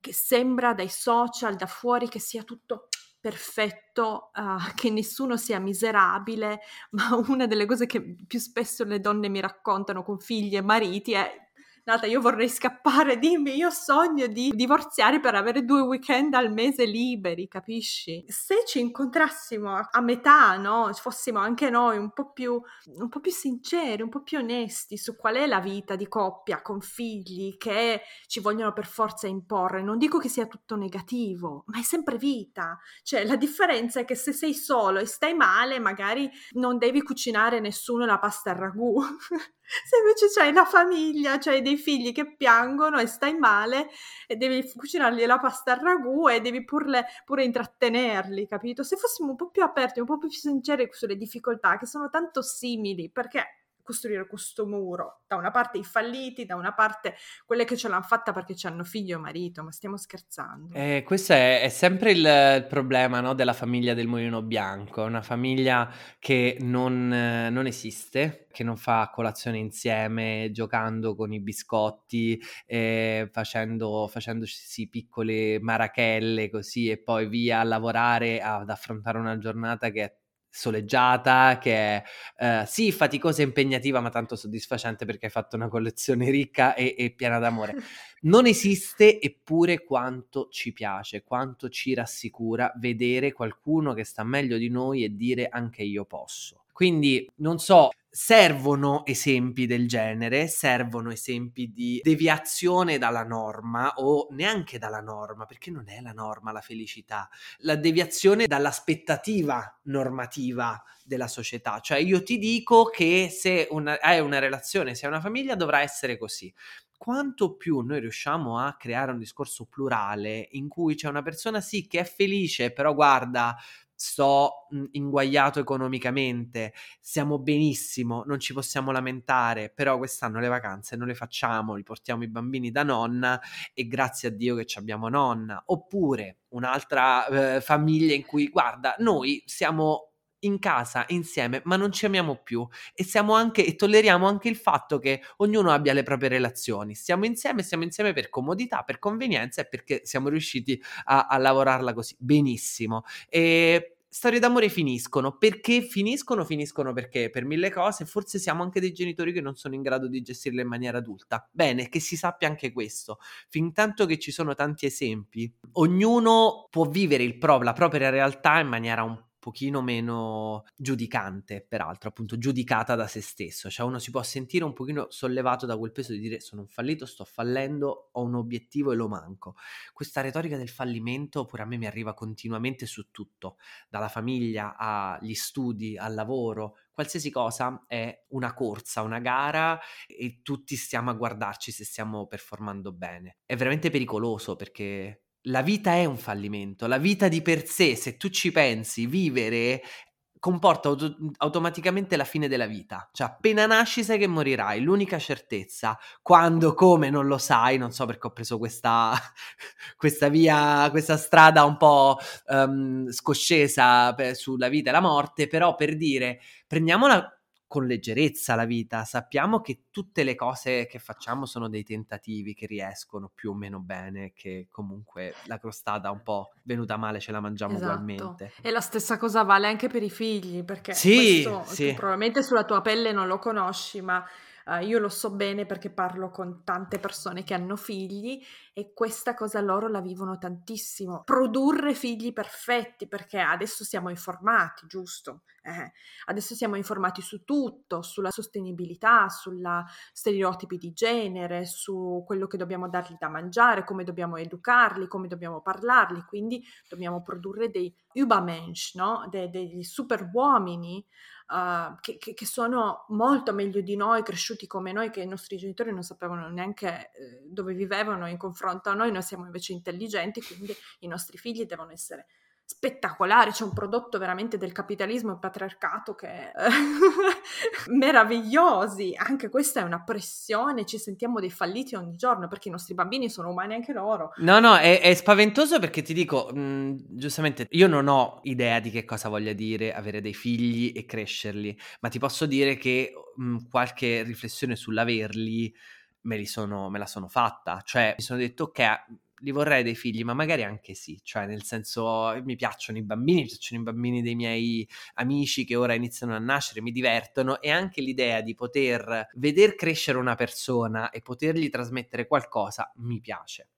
che sembra dai social, da fuori, che sia tutto perfetto, uh, che nessuno sia miserabile, ma una delle cose che più spesso le donne mi raccontano con figli e mariti è Nata, io vorrei scappare, dimmi, io sogno di divorziare per avere due weekend al mese liberi, capisci? Se ci incontrassimo a, metà, no? Fossimo anche noi un po, più, un po' più sinceri, un po' più onesti su qual è la vita di coppia con figli che ci vogliono per forza imporre. Non dico che sia tutto negativo, ma è sempre vita. Cioè, la differenza è che se sei solo e stai male, magari non devi cucinare nessuno la pasta al ragù. Se invece c'hai la famiglia, c'hai dei figli che piangono e stai male e devi cucinargli la pasta al ragù e devi pure, pure intrattenerli, capito? Se fossimo un po' più aperti, un po' più sinceri sulle difficoltà che sono tanto simili, perché costruire questo muro. Da una parte i falliti, da una parte quelle che ce l'hanno fatta perché ci hanno figlio o marito, ma stiamo scherzando. Eh, questo è, è sempre il, il problema no, della famiglia del mulino bianco, una famiglia che non, eh, non, esiste, che non fa colazione insieme, giocando con i biscotti, eh, facendo, facendosi piccole marachelle così e poi via a lavorare, ad affrontare una giornata che è soleggiata, che è eh, sì faticosa e impegnativa, ma tanto soddisfacente perché hai fatto una collezione ricca e, e piena d'amore. Non esiste, eppure quanto ci piace, quanto ci rassicura vedere qualcuno che sta meglio di noi e dire anche io posso. Quindi non so, servono esempi del genere, servono esempi di deviazione dalla norma o neanche dalla norma, perché non è la norma la felicità, la deviazione dall'aspettativa normativa della società. Cioè io ti dico che se una, hai una relazione, se hai una famiglia dovrà essere così quanto più noi riusciamo a creare un discorso plurale in cui c'è una persona sì che è felice, però guarda, sto mhmm, inguagliato economicamente, stiamo benissimo, non ci possiamo lamentare, però quest'anno le vacanze non le facciamo, li portiamo i bambini da nonna e grazie a Dio che abbiamo nonna. Oppure un'altra eh, famiglia in cui, guarda, noi siamo in casa insieme, ma non ci amiamo più e siamo anche e tolleriamo anche il fatto che ognuno abbia le proprie relazioni. Stiamo insieme, stiamo insieme per comodità, per convenienza e perché siamo riusciti a, a lavorarla così benissimo. E storie d'amore finiscono. Perché finiscono? Finiscono perché per mille cose forse siamo anche dei genitori che non sono in grado di gestirle in maniera adulta. Bene, che si sappia anche questo. Fin tanto che ci sono tanti esempi, ognuno può vivere pro- la propria realtà in maniera un pochino meno giudicante, peraltro, appunto giudicata da se stesso, cioè uno si può sentire un pochino sollevato da quel peso di dire sono un fallito, sto fallendo, ho un obiettivo e lo manco. Questa retorica del fallimento pure a me mi arriva continuamente su tutto, dalla famiglia agli studi, al lavoro, qualsiasi cosa è una corsa, una gara e tutti stiamo a guardarci se stiamo performando bene. È veramente pericoloso perché la vita è un fallimento, la vita di per sé, se tu ci pensi, vivere comporta auto- automaticamente la fine della vita. Cioè, appena nasci sai che morirai, l'unica certezza. Quando, come, non lo sai, non so perché ho preso questa, questa via, questa strada un po' um, scoscesa per, sulla vita e la morte, però per dire, prendiamola con leggerezza la vita, sappiamo che tutte le cose che facciamo sono dei tentativi che riescono più o meno bene, che comunque la crostata un po' venuta male ce la mangiamo esatto. ugualmente. E la stessa cosa vale anche per i figli, perché sì, sì. probabilmente sulla tua pelle non lo conosci, ma Uh, io lo so bene perché parlo con tante persone che hanno figli e questa cosa loro la vivono tantissimo. Produrre figli perfetti perché adesso siamo informati, giusto? Eh, adesso siamo informati su tutto, sulla sostenibilità, sulla stereotipi di genere, su quello che dobbiamo dargli da mangiare, come dobbiamo educarli, come dobbiamo parlarli, quindi dobbiamo produrre dei Übermensch, no? De- degli super uomini uh, che, che, che, sono molto meglio di noi, cresciuti come noi, che i nostri genitori non sapevano neanche eh, dove vivevano in confronto a noi, noi siamo invece intelligenti, quindi i nostri figli devono essere spettacolare, c'è un prodotto veramente del capitalismo e patriarcato che è meravigliosi, anche questa è una pressione, ci sentiamo dei falliti ogni giorno perché i nostri bambini sono umani anche loro. No, no, è, è spaventoso perché ti dico, mh, giustamente, io non ho idea di che cosa voglia dire avere dei figli e crescerli, ma ti posso dire che mh, qualche riflessione sull'averli me, sono, me la sono fatta, cioè mi sono detto ok li vorrei dei figli, ma magari anche sì, cioè nel senso mi piacciono i bambini, mi piacciono i bambini dei miei amici che ora iniziano a nascere, mi divertono e anche l'idea di poter veder crescere una persona e potergli trasmettere qualcosa mi piace.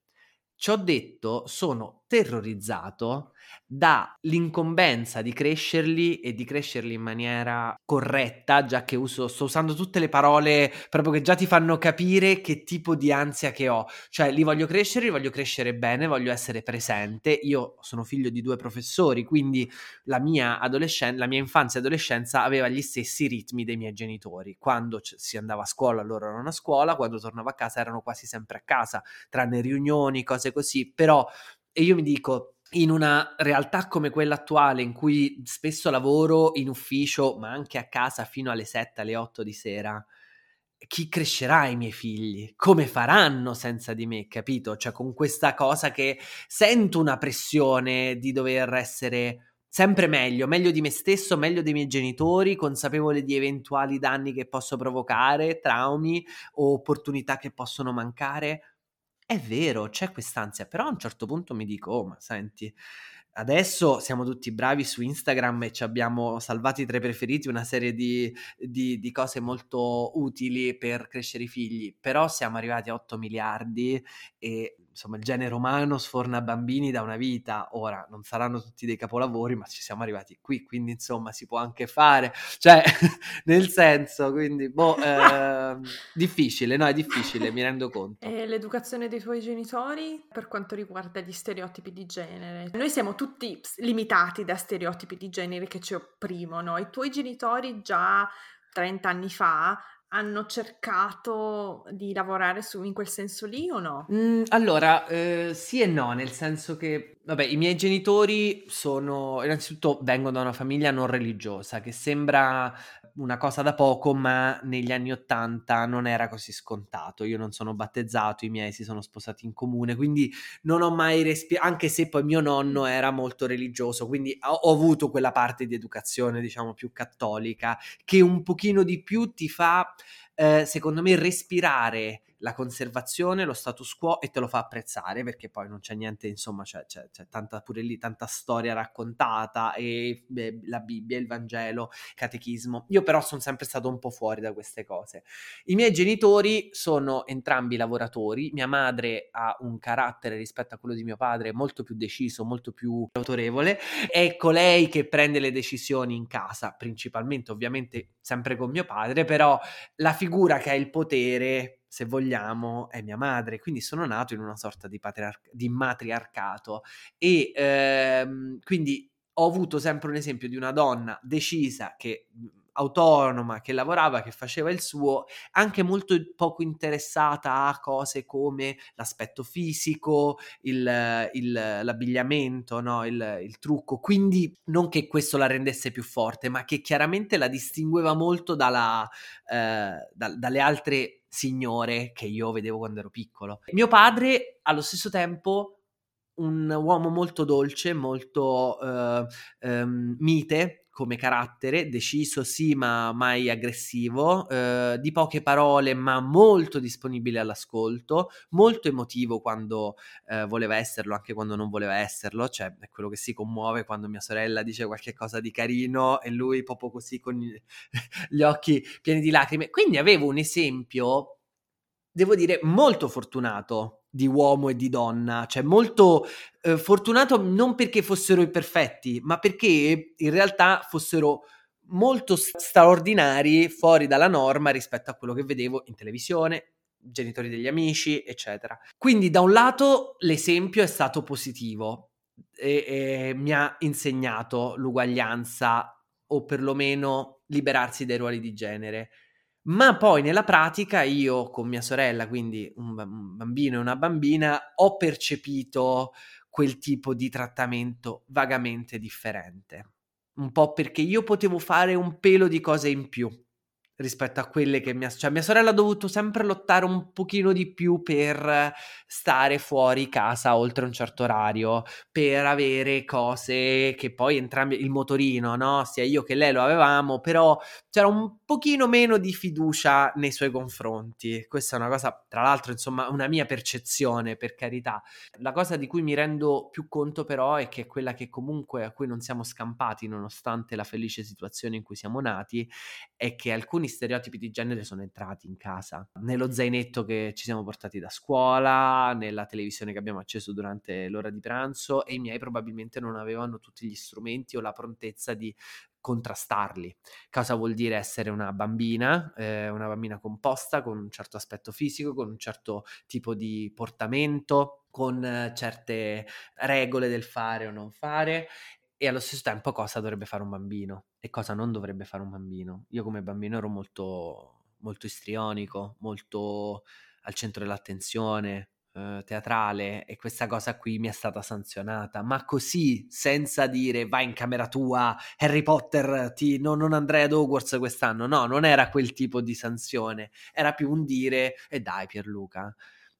Ciò detto, sono terrorizzato dall'incombenza di crescerli e di crescerli in maniera corretta, già che uso, sto usando tutte le parole proprio che già ti fanno capire che tipo di ansia che ho. Cioè, li voglio crescere, li voglio crescere bene, voglio essere presente. Io sono figlio di due professori, quindi la mia, adolescen- la mia infanzia e adolescenza aveva gli stessi ritmi dei miei genitori. Quando c- si andava a scuola, loro erano a scuola, quando tornavo a casa erano quasi sempre a casa, tranne riunioni, cose così. Però, e io mi dico, in una realtà come quella attuale in cui spesso lavoro in ufficio ma anche a casa fino alle 7, alle 8 di sera, chi crescerà i miei figli? Come faranno senza di me, capito? Cioè con questa cosa che sento una pressione di dover essere sempre meglio, meglio di me stesso, meglio dei miei genitori, consapevole di eventuali danni che posso provocare, traumi o opportunità che possono mancare è vero, c'è quest'ansia, però a un certo punto mi dico, oh, ma senti, adesso siamo tutti bravi su Instagram e ci abbiamo salvati tra i preferiti una serie di, di, di, cose molto utili per crescere i figli, però siamo arrivati a 8 miliardi e insomma il genere umano sforna bambini da una vita, ora non saranno tutti dei capolavori, ma ci siamo arrivati qui, quindi insomma si può anche fare, cioè nel senso, quindi boh, eh, difficile, no è difficile, mi rendo conto. E l'educazione dei tuoi genitori per quanto riguarda gli stereotipi di genere? Noi siamo tutti limitati da stereotipi di genere che ci opprimono, i tuoi genitori già 30 anni fa hanno cercato di lavorare su, in quel senso lì o no? Mm, allora, eh, sì e no, nel senso che, vabbè, i miei genitori sono, innanzitutto vengono da una famiglia non religiosa, che sembra una cosa da poco, ma negli anni Ottanta non era così scontato. Io non sono battezzato, i miei si sono sposati in comune, quindi non ho mai respirato, anche se poi mio nonno era molto religioso, quindi ho, ho avuto quella parte di educazione, diciamo, più cattolica, che un pochino di più ti fa, eh, secondo me, respirare la conservazione, lo status quo e te lo fa apprezzare perché poi non c'è niente, insomma, c'è, c'è, c'è tanta pure lì, tanta storia raccontata e beh, la Bibbia, il Vangelo, catechismo. Io però sono sempre stato un po' fuori da queste cose. I miei genitori sono entrambi lavoratori, mia madre ha un carattere rispetto a quello di mio padre molto più deciso, molto più autorevole, è colei che prende le decisioni in casa, principalmente ovviamente sempre con mio padre, però la figura che ha il potere se vogliamo, è mia madre, quindi sono nato in una sorta di, patriarca- di matriarcato e ehm, quindi ho avuto sempre un esempio di una donna decisa che autonoma, che lavorava, che faceva il suo, anche molto poco interessata a cose come l'aspetto fisico, il, il, l'abbigliamento, no? il, il, trucco. Quindi non che questo la rendesse più forte, ma che chiaramente la distingueva molto dalla, eh, da, dalle altre signore che io vedevo quando ero piccolo. Mio padre, allo stesso tempo, un uomo molto dolce, molto uh, um, mite come carattere, deciso sì ma mai aggressivo, uh, di poche parole ma molto disponibile all'ascolto, molto emotivo quando uh, voleva esserlo, anche quando non voleva esserlo, cioè è quello che si commuove quando mia sorella dice qualche cosa di carino e lui proprio così con gli occhi pieni di lacrime. Quindi avevo un esempio, devo dire, molto fortunato di uomo e di donna, cioè molto eh, fortunato non perché fossero imperfetti, ma perché in realtà fossero molto straordinari fuori dalla norma rispetto a quello che vedevo in televisione, genitori degli amici, eccetera. Quindi da un lato l'esempio è stato positivo e, e mi ha insegnato l'uguaglianza o perlomeno liberarsi dai ruoli di genere. Ma poi nella pratica io con mia sorella, quindi un bambino e una bambina, ho percepito quel tipo di trattamento vagamente differente. Un po' perché io potevo fare un pelo di cose in più rispetto a quelle che mia, cioè mia sorella ha dovuto sempre lottare un pochino di più per stare fuori casa oltre un certo orario, per avere cose che poi entrambi, il motorino, no? Sia io che lei lo avevamo, però c'era un pochino meno di fiducia nei suoi confronti. Questa è una cosa, tra l'altro, insomma, una mia percezione, per carità. La cosa di cui mi rendo più conto però è che è quella che comunque a cui non siamo scampati nonostante la felice situazione in cui siamo nati, è che alcuni stereotipi di genere sono entrati in casa, nello zainetto che ci siamo portati da scuola, nella televisione che abbiamo acceso durante l'ora di pranzo e i miei probabilmente non avevano tutti gli strumenti o la prontezza di contrastarli. Cosa vuol dire essere una bambina, eh, una bambina composta con un certo aspetto fisico, con un certo tipo di portamento, con eh, certe regole del fare o non fare e allo stesso tempo cosa dovrebbe fare un bambino e cosa non dovrebbe fare un bambino. Io come bambino ero molto, molto istrionico, molto al centro dell'attenzione, eh, teatrale e questa cosa qui mi è stata sanzionata, ma così, senza dire vai in camera tua, Harry Potter, ti, no, non andrei ad Hogwarts quest'anno, no, non era quel tipo di sanzione, era più un dire e dai Pierluca,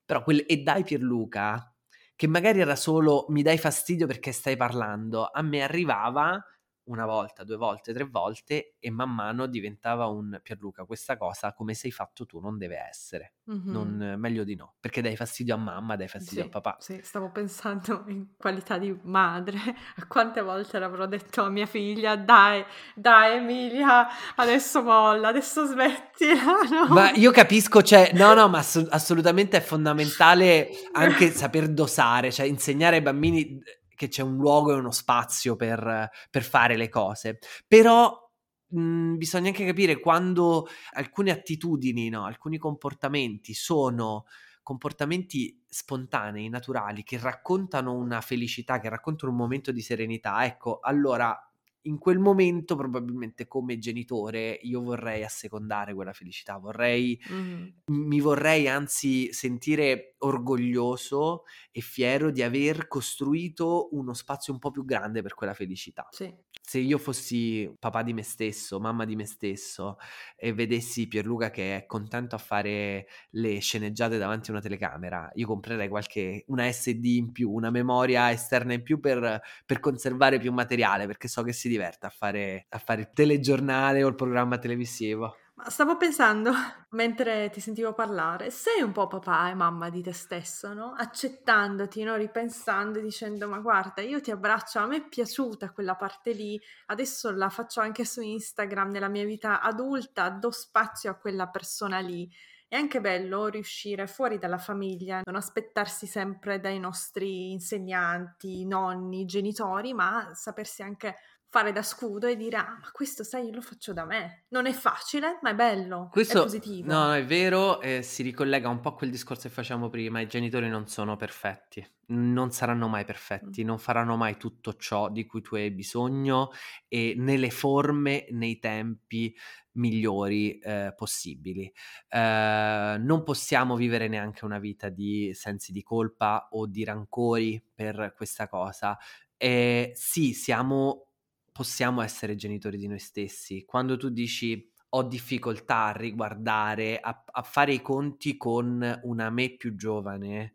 però quel e dai Pierluca, che magari era solo mi dai fastidio perché stai parlando, a me arrivava una volta, due volte, tre volte e man mano diventava un Pierluca, questa cosa come sei fatto tu non deve essere, mm-hmm. non, meglio di no, perché dai fastidio a mamma, dai fastidio sì, a papà. Sì, stavo pensando in qualità di madre, a quante volte l'avrò detto a mia figlia, dai, dai Emilia, adesso molla, adesso smettila. No? Ma io capisco, cioè, no, no, ma ass- assolutamente è fondamentale anche saper dosare, cioè insegnare ai bambini che c'è un luogo e uno spazio per, per fare le cose. Però mh, mhmm, bisogna anche capire quando alcune attitudini, no, alcuni comportamenti sono comportamenti spontanei, naturali, che raccontano una felicità, che raccontano un momento di serenità, ecco, allora in quel momento probabilmente come genitore io vorrei assecondare quella felicità, vorrei, mm. mi vorrei anzi sentire orgoglioso e fiero di aver costruito uno spazio un po' più grande per quella felicità. Sì se io fossi papà di me stesso, mamma di me stesso e vedessi Pierluca che è contento a fare le sceneggiate davanti a una telecamera, io comprerei qualche una SD in più, una memoria esterna in più per, per conservare più materiale, perché so che si diverte a fare, a fare il telegiornale o il programma televisivo. Stavo pensando, mentre ti sentivo parlare, sei un po' papà e mamma di te stesso, no? Accettandoti, no? Ripensando dicendo, ma guarda, io ti abbraccio, a me è piaciuta quella parte lì, adesso la faccio anche su Instagram nella mia vita adulta, do spazio a quella persona lì. È anche bello riuscire fuori dalla famiglia, non aspettarsi sempre dai nostri insegnanti, nonni, genitori, ma sapersi anche fare da scudo e dire ah ma questo sai io lo faccio da me. Non è facile ma è bello questo, è positivo no è vero eh, si ricollega un po' a quel discorso che facciamo prima i genitori non sono perfetti non saranno mai perfetti mm. non faranno mai tutto ciò di cui tu hai bisogno e nelle forme nei tempi migliori eh, possibili. Eh, non possiamo vivere neanche una vita di sensi di colpa o di rancori per questa cosa. Eh, sì siamo possiamo essere genitori di noi stessi. Quando tu dici ho difficoltà a riguardare, a, a fare i conti con una me più giovane,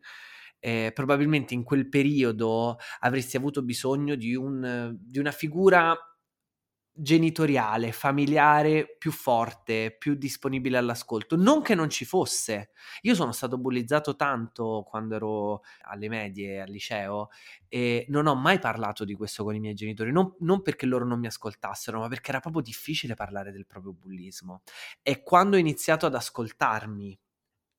eh, probabilmente in quel periodo avresti avuto bisogno di, un, di una figura genitoriale, familiare più forte, più disponibile all'ascolto. Non che non ci fosse. Io sono stato bullizzato tanto quando ero alle medie, al liceo, e non ho mai parlato di questo con i miei genitori, non, non perché loro non mi ascoltassero, ma perché era proprio difficile parlare del proprio bullismo. E quando ho iniziato ad ascoltarmi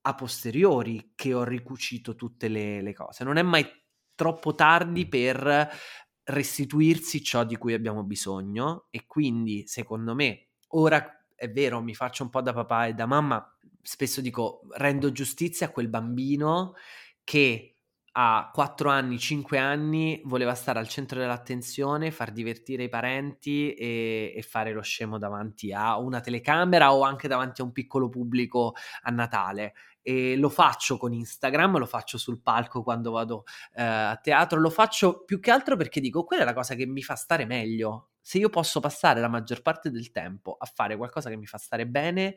a posteriori che ho ricucito tutte le, le cose. Non è mai troppo tardi per restituirsi ciò di cui abbiamo bisogno e quindi secondo me ora è vero mi faccio un po' da papà e da mamma spesso dico rendo giustizia a quel bambino che a 4 anni, 5 anni voleva stare al centro dell'attenzione, far divertire i parenti e, e, fare lo scemo davanti a una telecamera o anche davanti a un piccolo pubblico a Natale. E lo faccio con Instagram, lo faccio sul palco quando vado eh, a teatro, lo faccio più che altro perché dico quella è la cosa che mi fa stare meglio. Se io posso passare la maggior parte del tempo a fare qualcosa che mi fa stare bene,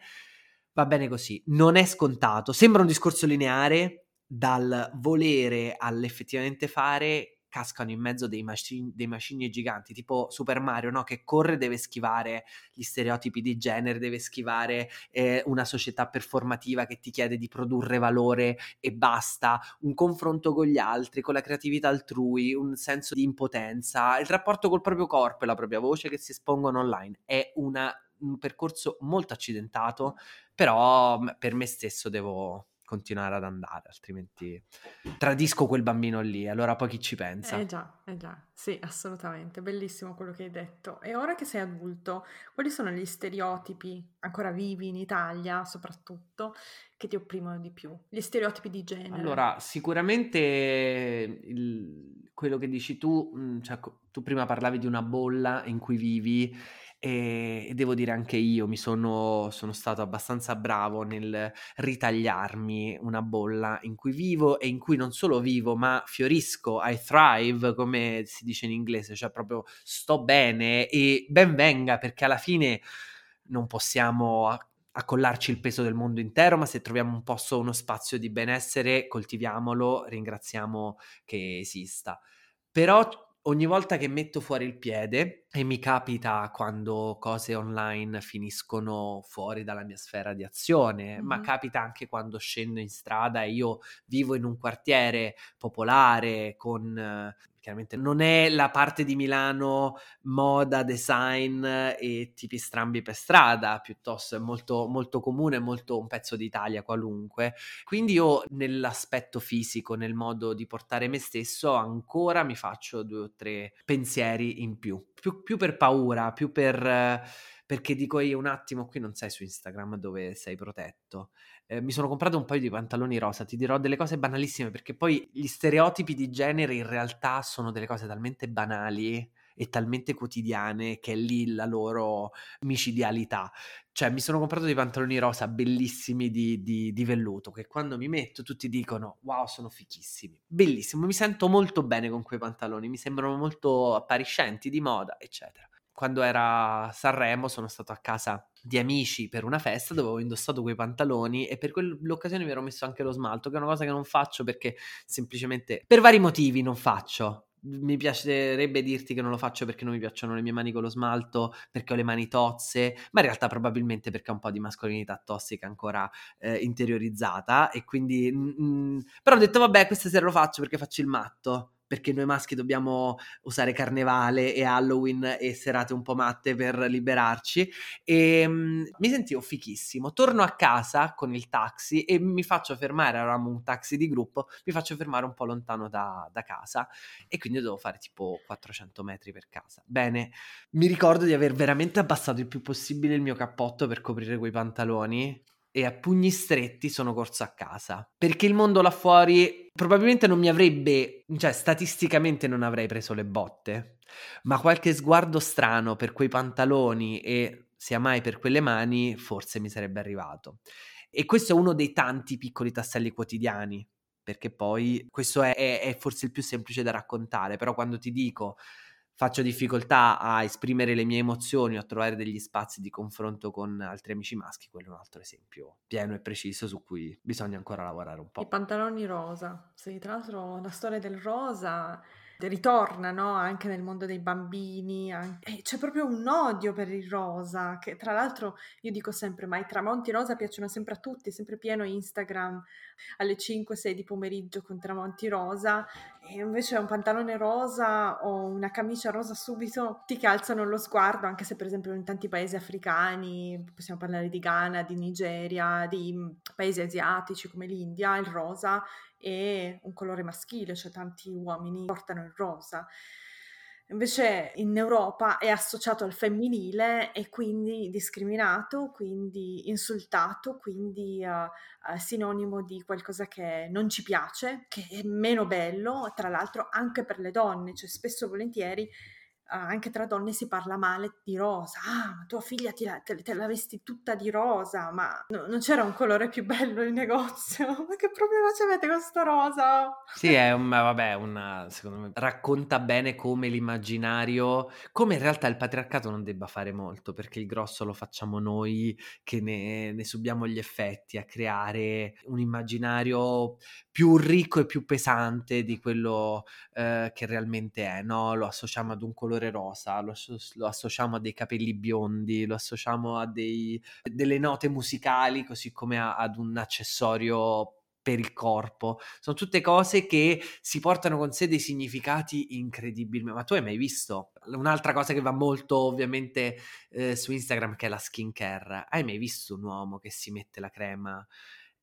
va bene così. Non è scontato, sembra un discorso lineare, dal volere all'effettivamente fare cascano in mezzo dei, macin- dei macigni giganti, tipo Super Mario, no? che corre deve schivare gli stereotipi di genere, deve schivare eh, una società performativa che ti chiede di produrre valore e basta, un confronto con gli altri, con la creatività altrui, un senso di impotenza, il rapporto col proprio corpo e la propria voce che si espongono online. È una, un percorso molto accidentato, però per me stesso devo continuare ad andare, altrimenti tradisco quel bambino lì, allora poi chi ci pensa? Eh già, eh già, sì, assolutamente, bellissimo quello che hai detto. E ora che sei adulto, quali sono gli stereotipi ancora vivi in Italia, soprattutto, che ti opprimono di più? Gli stereotipi di genere? Allora, sicuramente il, quello che dici tu, cioè, tu prima parlavi di una bolla in cui vivi e, devo dire anche io mi sono, sono stato abbastanza bravo nel ritagliarmi una bolla in cui vivo e in cui non solo vivo ma fiorisco, I thrive come si dice in inglese, cioè proprio sto bene e ben venga perché alla fine non possiamo accollarci il peso del mondo intero, ma se troviamo un posto, uno spazio di benessere, coltiviamolo, ringraziamo che esista. Però ogni volta che metto fuori il piede, e mi capita quando cose online finiscono fuori dalla mia sfera di azione, mm-hmm. ma capita anche quando scendo in strada e io vivo in un quartiere popolare con chiaramente non è la parte di Milano moda, design e tipi strambi per strada, piuttosto è molto, molto comune, molto un pezzo d'Italia qualunque. Quindi io nell'aspetto fisico, nel modo di portare me stesso, ancora mi faccio due o tre pensieri in più, più, più per paura, più per perché dico io un attimo, qui non sei su Instagram dove sei protetto. Eh, mi sono comprato un paio di pantaloni rosa, ti dirò delle cose banalissime perché poi gli stereotipi di genere in realtà sono delle cose talmente banali e talmente quotidiane che è lì la loro micidialità. Cioè, mi sono comprato dei pantaloni rosa bellissimi di, di, di, velluto che quando mi metto tutti dicono wow, sono fichissimi. Bellissimo, mi sento molto bene con quei pantaloni, mi sembrano molto appariscenti, di moda, eccetera quando era Sanremo sono stato a casa di amici per una festa dove avevo indossato quei pantaloni e per quell'occasione mi ero messo anche lo smalto, che è una cosa che non faccio perché semplicemente per vari motivi non faccio. Mi piacerebbe dirti che non lo faccio perché non mi piacciono le mie mani con lo smalto, perché ho le mani tozze, ma in realtà probabilmente perché ho un po' di mascolinità tossica ancora eh, interiorizzata e quindi... Mm, però ho detto vabbè questa sera lo faccio perché faccio il matto perché noi maschi dobbiamo usare carnevale e Halloween e serate un po' matte per liberarci e um, mi sentivo fichissimo. Torno a casa con il taxi e mi faccio fermare, eravamo un taxi di gruppo, mi faccio fermare un po' lontano da, da casa e quindi devo fare tipo 400 metri per casa. Bene, mi ricordo di aver veramente abbassato il più possibile il mio cappotto per coprire quei pantaloni e a pugni stretti sono corso a casa. Perché il mondo là fuori probabilmente non mi avrebbe, cioè statisticamente non avrei preso le botte, ma qualche sguardo strano per quei pantaloni e sia mai per quelle mani forse mi sarebbe arrivato. E questo è uno dei tanti piccoli tasselli quotidiani, perché poi questo è, è, è forse il più semplice da raccontare, però quando ti dico faccio difficoltà a esprimere le mie emozioni o a trovare degli spazi di confronto con altri amici maschi, quello è un altro esempio pieno e preciso su cui bisogna ancora lavorare un po'. I pantaloni rosa, sì, tra l'altro la storia del rosa ritorna no? anche nel mondo dei bambini, anche... c'è proprio un odio per il rosa, che tra l'altro io dico sempre, ma i tramonti rosa piacciono sempre a tutti, è sempre pieno Instagram alle 5-6 di pomeriggio con tramonti rosa, e invece un pantalone rosa o una camicia rosa subito ti calzano lo sguardo, anche se per esempio in tanti paesi africani, possiamo parlare di Ghana, di Nigeria, di mm, paesi asiatici come l'India, il rosa è un colore maschile, cioè tanti uomini portano il rosa. Invece in Europa è associato al femminile e quindi discriminato, quindi insultato, quindi uh, uh, sinonimo di qualcosa che non ci piace, che è meno bello, tra l'altro anche per le donne, cioè spesso e volentieri anche tra donne si parla male di rosa. Ah, ma tua figlia la, te, te, la vesti tutta di rosa, ma no, non c'era un colore più bello in negozio. Ma che problema c'avete con sta rosa? Sì, è un, vabbè, una, secondo me racconta bene come l'immaginario, come in realtà il patriarcato non debba fare molto, perché il grosso lo facciamo noi che ne, ne subiamo gli effetti, a creare un immaginario più ricco e più pesante di quello eh, che realmente è, no? Lo associamo ad un colore rosa, lo, lo associamo a dei capelli biondi, lo associamo a dei, delle note musicali, così come a, ad un accessorio per il corpo. Sono tutte cose che si portano con sé dei significati incredibili. Ma tu hai mai visto un'altra cosa che va molto ovviamente eh, su Instagram che è la skincare? Hai mai visto un uomo che si mette la crema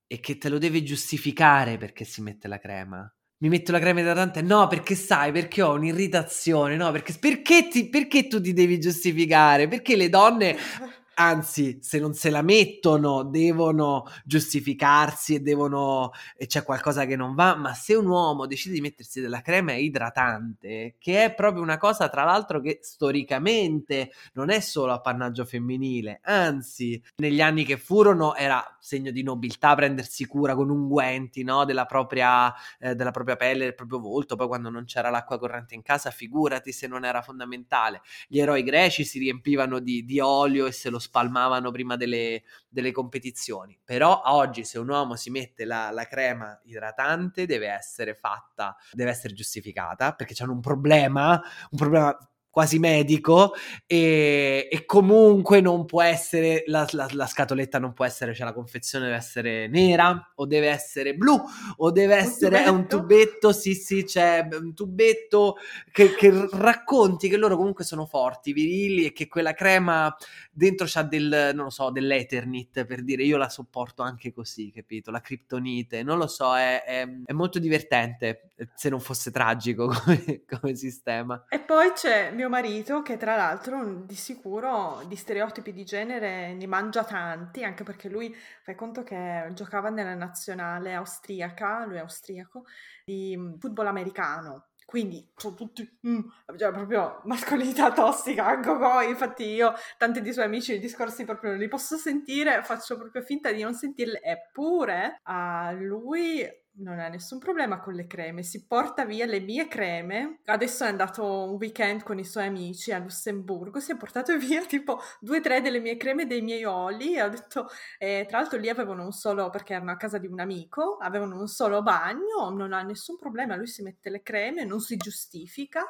e che te lo deve giustificare perché si mette la crema. Mi metto la crema idratante? No, perché sai, perché ho un'irritazione, no, perché, perché, ti, perché tu ti devi giustificare? Perché le donne anzi, se non se la mettono, devono giustificarsi e devono e c'è qualcosa che non va, ma se un uomo decide di mettersi della crema idratante, che è proprio una cosa tra l'altro che storicamente non è solo appannaggio femminile, anzi, negli anni che furono era segno di nobiltà prendersi cura con unguenti, no, della propria eh, della propria pelle, del proprio volto, poi quando non c'era l'acqua corrente in casa, figurati se non era fondamentale. Gli eroi greci si riempivano di, di olio e se lo spalmavano prima delle, delle competizioni. Però oggi se un uomo si mette la, la, crema idratante deve essere fatta, deve essere giustificata perché c'hanno un problema, un problema quasi medico e, e, comunque non può essere la, la, la, scatoletta non può essere cioè la confezione deve essere nera o deve essere blu o deve essere un tubetto, un tubetto sì sì c'è un tubetto che, che, racconti che loro comunque sono forti virili e che quella crema dentro c'ha del non lo so dell'eternit per dire io la sopporto anche così capito? La criptonite non lo so è, è, è molto divertente se non fosse tragico come, come sistema. E poi c'è mio marito, che tra l'altro di sicuro di stereotipi di genere ne mangia tanti, anche perché lui, fai conto che giocava nella nazionale austriaca, lui è austriaco, di mm, football americano. Quindi sono tutti, mm, cioè proprio mascolinità tossica, anche poi, infatti io tanti dei suoi amici i discorsi proprio non li posso sentire, faccio proprio finta di non sentirli, eppure a lui non ha nessun problema con le creme, si porta via le mie creme. Adesso è andato un weekend con i suoi amici a Lussemburgo, si è portato via tipo due o tre delle mie creme dei miei oli. E ha detto, eh, tra l'altro lì avevano un solo, perché erano a casa di un amico, avevano un solo bagno, non ha nessun problema, lui si mette le creme, non si giustifica.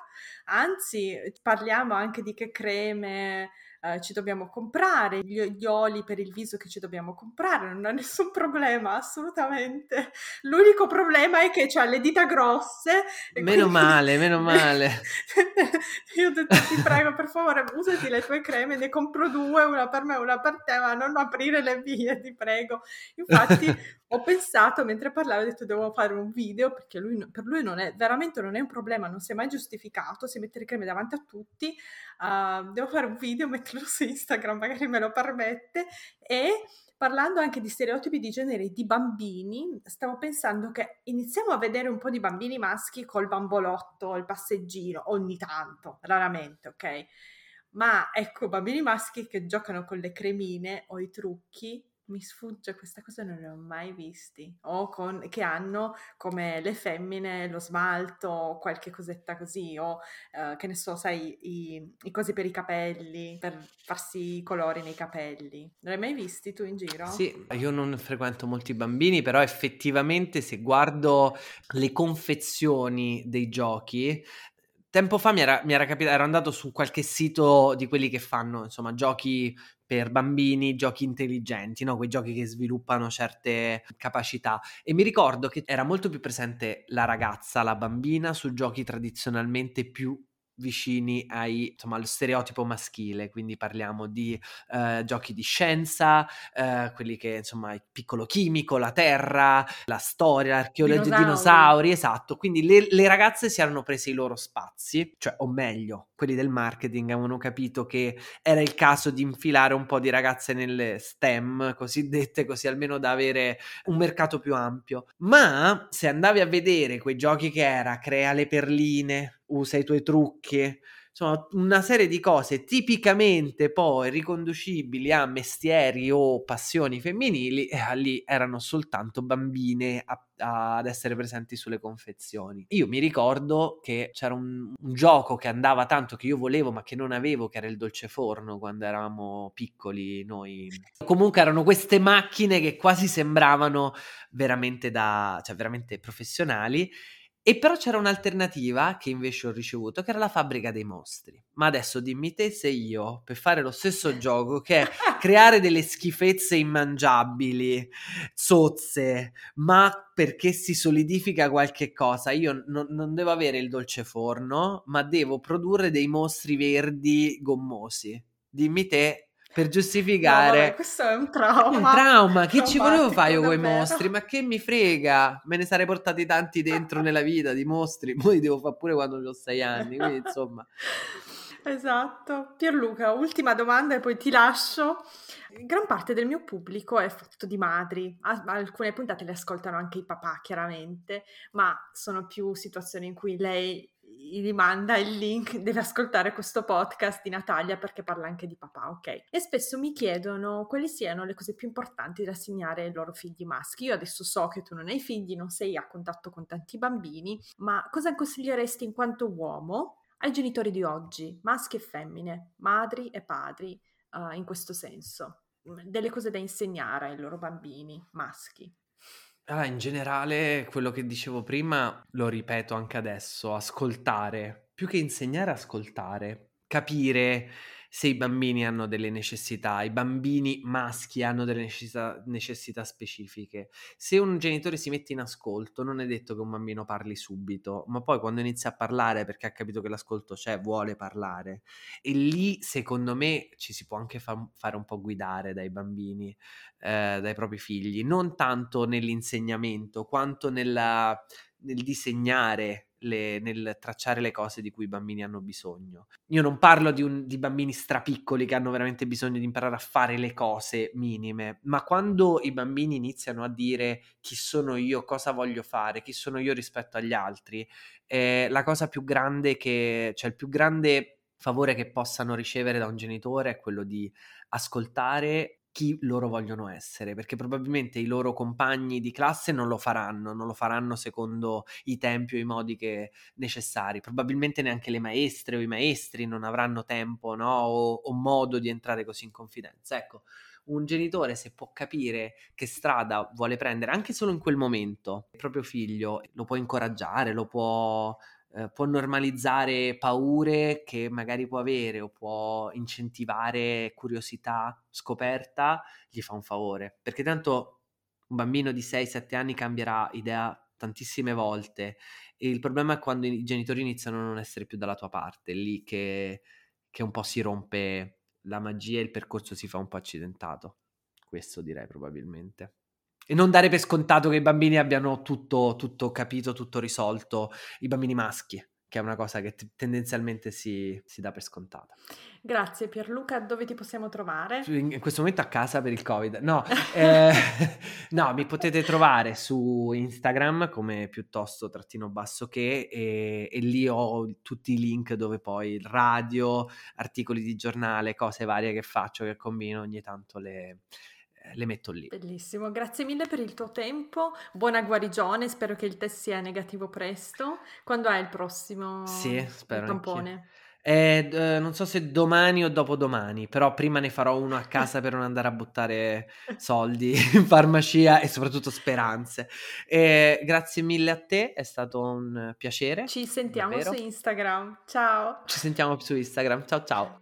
Anzi, parliamo anche di che creme eh, ci dobbiamo comprare, gli, gli, oli per il viso che ci dobbiamo comprare, non ha nessun problema, assolutamente. L'unico problema è che ha le dita grosse. Meno quindi... male, meno male. Io ho detto ti prego, per favore, usati le tue creme, ne compro due, una per me e una per te, ma non aprire le vie, ti prego. Infatti ho pensato mentre parlavo, ho detto devo fare un video perché lui, per lui non è, veramente non è un problema, non si è mai giustificato, si mette le creme davanti a tutti, uh, devo fare un video, metterlo su Instagram, magari me lo permette, e parlando anche di stereotipi di genere di bambini, stavo pensando che iniziamo a vedere un po' di bambini maschi col bambolotto, il passeggino, ogni tanto, raramente, ok? Ma ecco, bambini maschi che giocano con le cremine o i trucchi mi sfugge questa cosa, non le ho mai visti. O con, che hanno come le femmine lo smalto, qualche cosetta così, o uh, che ne so, sai, i, i, cosi per i capelli, per farsi i colori nei capelli. Non li hai mai visti tu in giro? Sì, io non frequento molti bambini, però effettivamente se guardo le confezioni dei giochi, tempo fa mi era, mi era capitato, ero andato su qualche sito di quelli che fanno, insomma, giochi per bambini, giochi intelligenti, no? quei giochi che sviluppano certe capacità. E mi ricordo che era molto più presente la ragazza, la bambina, su giochi tradizionalmente più vicini ai, insomma, allo stereotipo maschile, quindi parliamo di uh, giochi di scienza, uh, quelli che insomma il piccolo chimico, la terra, la storia, l'archeologia, dinosauri. dinosauri, esatto, quindi le, le, ragazze si erano prese i loro spazi, cioè o meglio, quelli del marketing avevano capito che era il caso di infilare un po' di ragazze nelle STEM cosiddette, così almeno da avere un mercato più ampio. Ma se andavi a vedere quei giochi che era, crea le perline, usa i tuoi trucchi, insomma, una serie di cose tipicamente poi riconducibili a mestieri o passioni femminili, e lì erano soltanto bambine a, a, ad essere presenti sulle confezioni. Io mi ricordo che c'era un, un, gioco che andava tanto che io volevo ma che non avevo, che era il dolce forno quando eravamo piccoli noi. Comunque erano queste macchine che quasi sembravano veramente da, cioè veramente professionali e però c'era un'alternativa che invece ho ricevuto, che era la fabbrica dei mostri. Ma adesso dimmi te se io, per fare lo stesso gioco, che è creare delle schifezze immangiabili, zozze, ma perché si solidifica qualche cosa, io non, non devo avere il dolce forno, ma devo produrre dei mostri verdi gommosi. Dimmi te per giustificare. No, questo è un trauma. Un trauma. Che ci volevo fare io con i mostri? Ma che mi frega? Me ne sarei portati tanti dentro nella vita di mostri. Poi li devo fare pure quando ho sei anni. Quindi, insomma. Esatto. Pierluca, ultima domanda e poi ti lascio. Gran parte del mio pubblico è fatto di madri, alcune puntate le ascoltano anche i papà chiaramente, ma sono più situazioni in cui lei gli manda il link, deve ascoltare questo podcast di Natalia perché parla anche di papà, ok? E spesso mi chiedono quali siano le cose più importanti da assegnare ai loro figli maschi. Io adesso so che tu non hai figli, non sei a contatto con tanti bambini, ma cosa consiglieresti in quanto uomo ai genitori di oggi, maschi e femmine, madri e padri, uh, in questo senso? Delle cose da insegnare ai loro bambini maschi. Ah, in generale, quello che dicevo prima lo ripeto anche adesso, ascoltare, più che insegnare, ascoltare, capire se i bambini hanno delle necessità, i bambini maschi hanno delle necessità, necessità, specifiche. Se un genitore si mette in ascolto, non è detto che un bambino parli subito, ma poi quando inizia a parlare perché ha capito che l'ascolto c'è, vuole parlare. E lì, secondo me, ci si può anche fa- fare un po' guidare dai bambini, eh, dai propri figli, non tanto nell'insegnamento quanto nella, nel disegnare le, nel tracciare le cose di cui i bambini hanno bisogno. Io non parlo di, un, di, bambini strapiccoli che hanno veramente bisogno di imparare a fare le cose minime, ma quando i bambini iniziano a dire chi sono io, cosa voglio fare, chi sono io rispetto agli altri, eh, la cosa più grande che, cioè il più grande favore che possano ricevere da un genitore è quello di ascoltare chi loro vogliono essere, perché probabilmente i loro compagni di classe non lo faranno, non lo faranno secondo i tempi o i modi che necessari, probabilmente neanche le maestre o i maestri non avranno tempo no? o, o modo di entrare così in confidenza. Ecco, un genitore se può capire che strada vuole prendere anche solo in quel momento, il proprio figlio lo può incoraggiare, lo può eh, può normalizzare paure che magari può avere o può incentivare curiosità, scoperta, gli fa un favore. Perché tanto un bambino di 6-7 anni cambierà idea tantissime volte e il problema è quando i genitori iniziano a non essere più dalla tua parte, lì che, che un po' si rompe la magia e il percorso si fa un po' accidentato. Questo direi probabilmente e non dare per scontato che i bambini abbiano tutto, tutto capito, tutto risolto, i bambini maschi, che è una cosa che t- tendenzialmente si, si, dà per scontata. Grazie Pierluca, dove ti possiamo trovare? In, in questo momento a casa per il Covid. No, eh, no, mi potete trovare su Instagram come piuttosto trattino basso che e, e lì ho tutti i link dove poi radio, articoli di giornale, cose varie che faccio, che combino ogni tanto le le metto lì. Bellissimo, grazie mille per il tuo tempo, buona guarigione, spero che il test sia negativo presto. Quando è il prossimo sì, spero tampone? Eh, eh, non so se domani o dopodomani, però prima ne farò uno a casa per non andare a buttare soldi in farmacia e soprattutto speranze. Eh, grazie mille a te, è stato un piacere. Ci sentiamo davvero. su Instagram. Ciao. Ci sentiamo su Instagram. Ciao ciao.